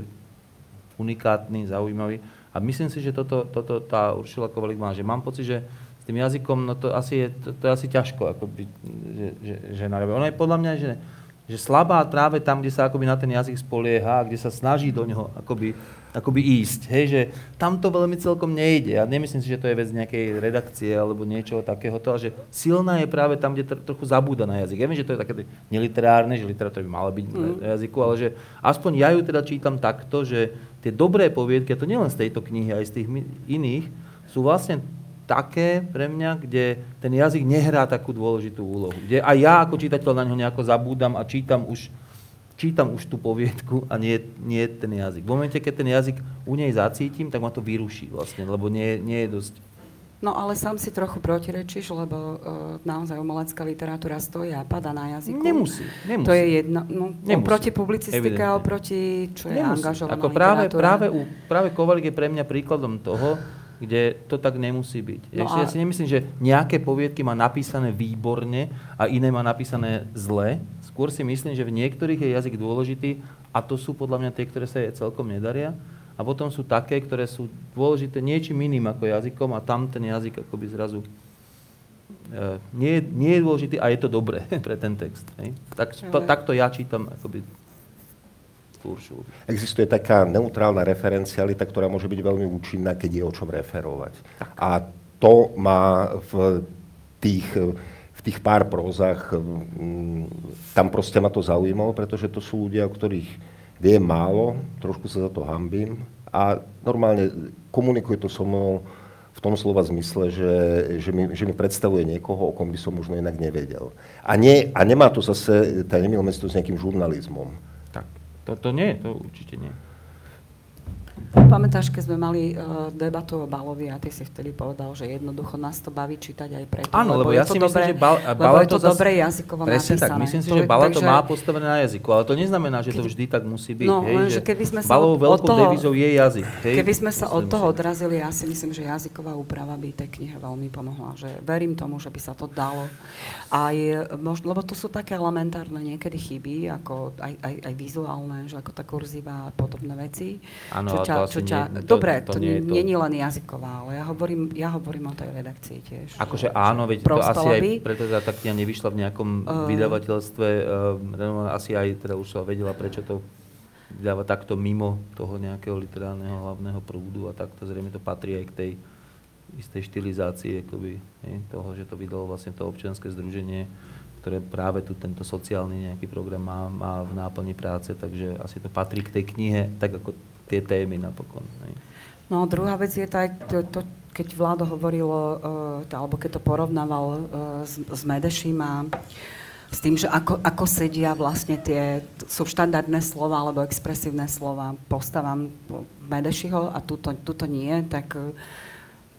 unikátny, zaujímavý. A myslím si, že toto, toto tá Uršila Kovalík má, že mám pocit, že s tým jazykom, no to asi je, to, to je asi ťažko, ako by, že, že, že narobí. Ono je podľa mňa, že, že slabá práve tam, kde sa akoby na ten jazyk spolieha, kde sa snaží do neho akoby akoby ísť. Hej, že tam to veľmi celkom nejde. Ja nemyslím si, že to je vec nejakej redakcie alebo niečoho takéhoto, že silná je práve tam, kde tr- trochu zabúda na jazyk. Ja viem, že to je také neliterárne, že literatúra by mala byť mm. na jazyku, ale že aspoň ja ju teda čítam takto, že tie dobré poviedky, a to nielen z tejto knihy, aj z tých iných, sú vlastne také pre mňa, kde ten jazyk nehrá takú dôležitú úlohu. Kde aj ja ako čítateľ na ňo nejako zabúdam a čítam už čítam už tú poviedku a nie, nie ten jazyk. V momente, keď ten jazyk u nej zacítim, tak ma to vyruší vlastne, lebo nie, nie je dosť... No ale sám si trochu protirečíš, lebo uh, naozaj umelecká literatúra stojí a pada na jazyku. Nemusí, nemusí. To je jedno, no, nemusí, oproti publicistike a oproti, čo je nemusí. angažovaná Ako práve, práve, u, práve Kovalík je pre mňa príkladom toho, kde to tak nemusí byť. No a... Ja si nemyslím, že nejaké poviedky má napísané výborne a iné má napísané zle, Skôr si myslím, že v niektorých je jazyk dôležitý a to sú podľa mňa tie, ktoré sa je celkom nedaria. A potom sú také, ktoré sú dôležité niečím iným ako jazykom a tam ten jazyk akoby zrazu e, nie, nie je dôležitý a je to dobré pre ten text. Hej? Tak, to, takto ja čítam akoby Uršulu. Existuje taká neutrálna referencialita, ktorá môže byť veľmi účinná, keď je o čom referovať. Tak. A to má v tých v tých pár prózach, mm, tam proste ma to zaujímalo, pretože to sú ľudia, o ktorých viem málo, trošku sa za to hambím a normálne komunikuje to so mnou v tom slova zmysle, že, že, mi, že mi predstavuje niekoho, o kom by som možno inak nevedel. A, nie, a nemá to zase, tá nemil mesto s nejakým žurnalizmom. Tak, to, to nie, to určite nie. Pamätáš, keď sme mali uh, debatu o Balovi a ty si vtedy povedal, že jednoducho nás to baví čítať aj preto. Áno, lebo, lebo ja si dobré, myslím, že Bal, lebo je to, to dobre jazykovo presne napísané. tak, myslím si, že Bala to má postavené na jazyku, ale to neznamená, že to vždy tak musí byť. No, hej, len, že keby sme sa Balovou veľkou toho, devizou je jazyk. Hej, keby sme sa od toho odrazili, ja si myslím, že jazyková úprava by tej knihe veľmi pomohla. Že verím tomu, že by sa to dalo. Aj, možno, lebo to sú také elementárne niekedy chyby, ako aj, aj, aj vizuálne, že ako tá kurzíva a podobné veci. Áno, čo ale ťa, to čo ťa, nie- to- dobre, to to, nie to. nie je len jazyková, ale ja hovorím, ja hovorím o tej redakcii tiež. Akože že- áno, veď to asi aj preto teda tá kniha nevyšla v nejakom Eh. vydavateľstve, uh, asi aj teda už sa vedela, prečo to vydáva takto mimo toho nejakého literárneho hlavného prúdu a takto zrejme to patrí aj k tej istej štilizácii akoby, hej, toho, že to vydalo vlastne to občianske združenie, ktoré práve tu tento sociálny nejaký program má, má v náplni práce, takže asi to patrí k tej knihe, tak ako tie témy napokon. Hej. No druhá vec je tá, to, to, keď Vlado hovorilo, uh, to, alebo keď to porovnával uh, s, s Medeším a s tým, že ako, ako sedia vlastne tie, sú štandardné slova alebo expresívne slova postavám Medešiho a tuto, tuto nie, tak uh,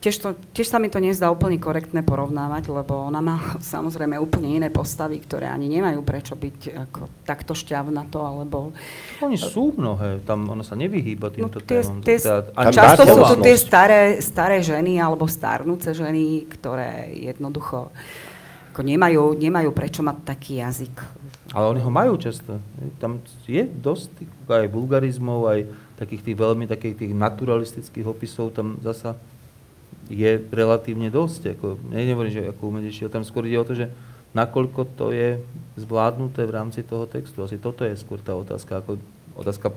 tiež, to, tiež sa mi to nezdá úplne korektné porovnávať, lebo ona má samozrejme úplne iné postavy, ktoré ani nemajú prečo byť ako takto šťavnato, alebo Oni sú mnohé, tam ono sa nevyhýba týmto No, tie, tie, Teda ani často sú to tie staré, staré ženy alebo starnúce ženy, ktoré jednoducho ako nemajú, nemajú prečo mať taký jazyk. Ale oni ho majú často. Tam je dosť aj vulgarizmov, aj takých tých veľmi takých tých naturalistických opisov, tam zasa je relatívne dosť. Ako, ne, nehovorím, že ako umedejšie, tam skôr ide o to, že nakoľko to je zvládnuté v rámci toho textu. Asi toto je skôr tá otázka, ako otázka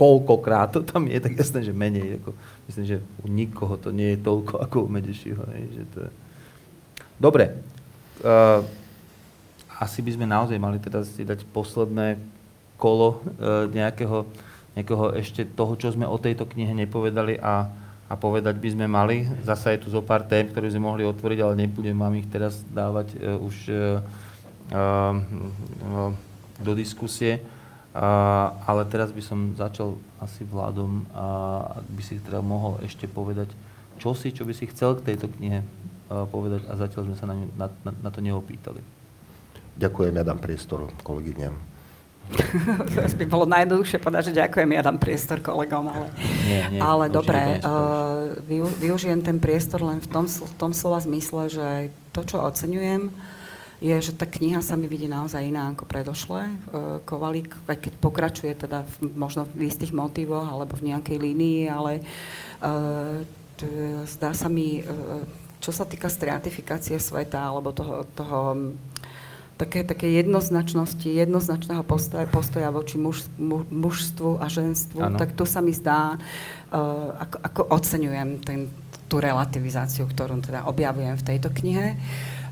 koľkokrát to tam je, tak jasné, že menej. Ako, myslím, že u nikoho to nie je toľko ako u to je... Dobre. Uh, asi by sme naozaj mali teda si dať posledné kolo uh, nejakého, nejakého ešte toho, čo sme o tejto knihe nepovedali a, a povedať by sme mali. Zasa je tu zo pár tém, ktoré sme mohli otvoriť, ale nebudem vám ich teraz dávať uh, už uh, uh, do diskusie. Uh, ale teraz by som začal asi vládom a by si teda mohol ešte povedať, čo si, čo by si chcel k tejto knihe uh, povedať a zatiaľ sme sa na, na, na to neopýtali. Ďakujem, ja dám priestor kolegyňam. Teraz by bolo najjednoduchšie povedať, že ďakujem, ja dám priestor kolegom, ale, Nie, nie, ale dobre, uh, vyu- využijem ten priestor len v tom, v tom slova zmysle, že to, čo oceňujem, je, že tá kniha sa mi vidí naozaj iná ako predošle. Uh, Kovalík, aj keď pokračuje teda v, možno v istých motivoch alebo v nejakej línii, ale uh, t- zdá sa mi, uh, čo sa týka stratifikácie sveta alebo toho, toho také, také jednoznačnosti, jednoznačného postoja, postoja voči muž, mu, mužstvu a ženstvu, Áno. tak tu sa mi zdá, uh, ako, ako oceňujem ten, tú relativizáciu, ktorú teda objavujem v tejto knihe.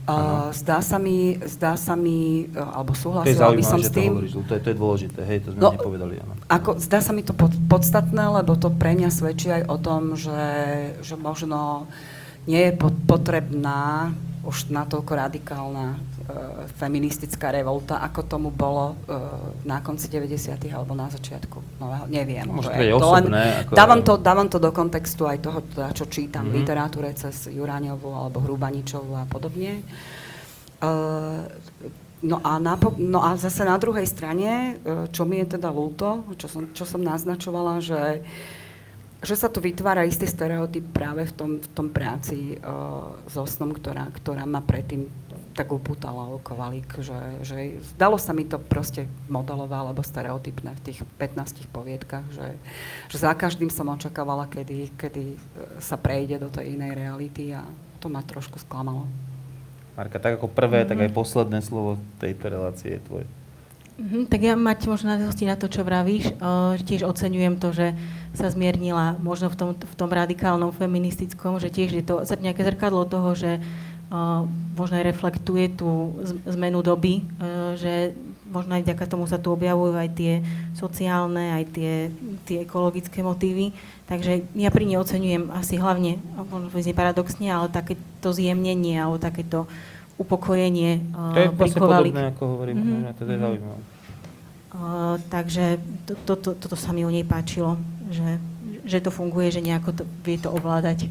Uh, zdá sa mi, zdá sa mi, uh, alebo To súhlasila by som s to tým, hovoríš, lebo to je, to je dôležité, hej, to sme No, nepovedali. Áno. ako, zdá sa mi to pod, podstatné, lebo to pre mňa svedčí aj o tom, že, že možno nie je pot, potrebná už natoľko radikálna feministická revolta, ako tomu bolo e, na konci 90. alebo na začiatku nového, neviem. Môže že to byť to ako- dávam, to, dávam to do kontextu aj toho, teda, čo čítam Mhm. v literatúre cez Juráňovú alebo Hrubaničovú a podobne. E, No a, napo- no a zase na druhej strane, e, čo mi je teda ľúto, čo som, čo som naznačovala, že, že sa tu vytvára istý stereotyp práve v tom, v tom práci uh, s Osnom, ktorá, ktorá ma predtým tak upútala o Kovalík, že, že zdalo sa mi to proste modelové alebo stereotypné v tých 15 poviedkach, že, že za každým som očakávala, kedy, kedy sa prejde do tej inej reality a to ma trošku sklamalo. Marka, tak ako prvé, tak Mhm. aj posledné slovo tejto relácie je tvoje. Mhm, tak ja mať možno nadväznosti na to, čo vravíš. Uh, tiež oceňujem to, že sa zmiernila možno v tom, v tom radikálnom feministickom, že tiež je to nejaké zrkadlo toho, že uh, možno aj reflektuje tú zmenu doby, uh, že možno aj vďaka tomu sa tu objavujú aj tie sociálne, aj tie, tie ekologické motívy. Takže ja pri nej oceňujem asi hlavne, možno to znie paradoxne, ale takéto zjemnenie alebo takéto upokojenie uh, To je vlastne podobné, ako hovorím, Mhm, mm-hmm. to je mhm. zaujímavé. Uh, takže to, to, to, toto sa mi u nej páčilo, že, že to funguje, že nejako to, vie to ovládať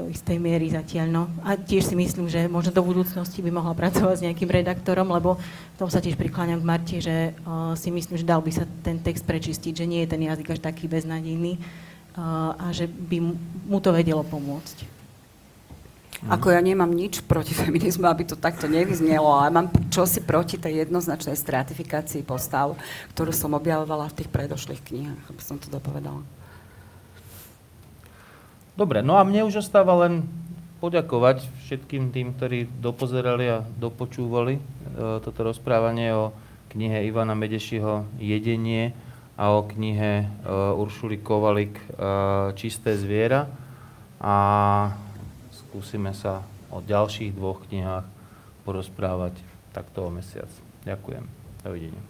do istej miery zatiaľ. No. A tiež si myslím, že možno do budúcnosti by mohla pracovať s nejakým redaktorom, lebo v tom sa tiež prikláňam k Marti, že uh, si myslím, že dal by sa ten text prečistiť, že nie je ten jazyk až taký beznadejný uh, a že by mu to vedelo pomôcť. Ako ja nemám nič proti feminizmu, aby to takto nevyznelo, ale mám čosi proti tej jednoznačnej stratifikácii postav, ktorú som objavovala v tých predošlých knihách, aby som to dopovedala. Dobre, no a mne už ostáva len poďakovať všetkým tým, ktorí dopozerali a dopočúvali e, toto rozprávanie o knihe Ivana Medešiho Jedenie a o knihe e, Uršuly Kovalik e, Čisté zviera. A skúsime sa o ďalších dvoch knihách porozprávať takto o mesiac. Ďakujem. Dovidenia.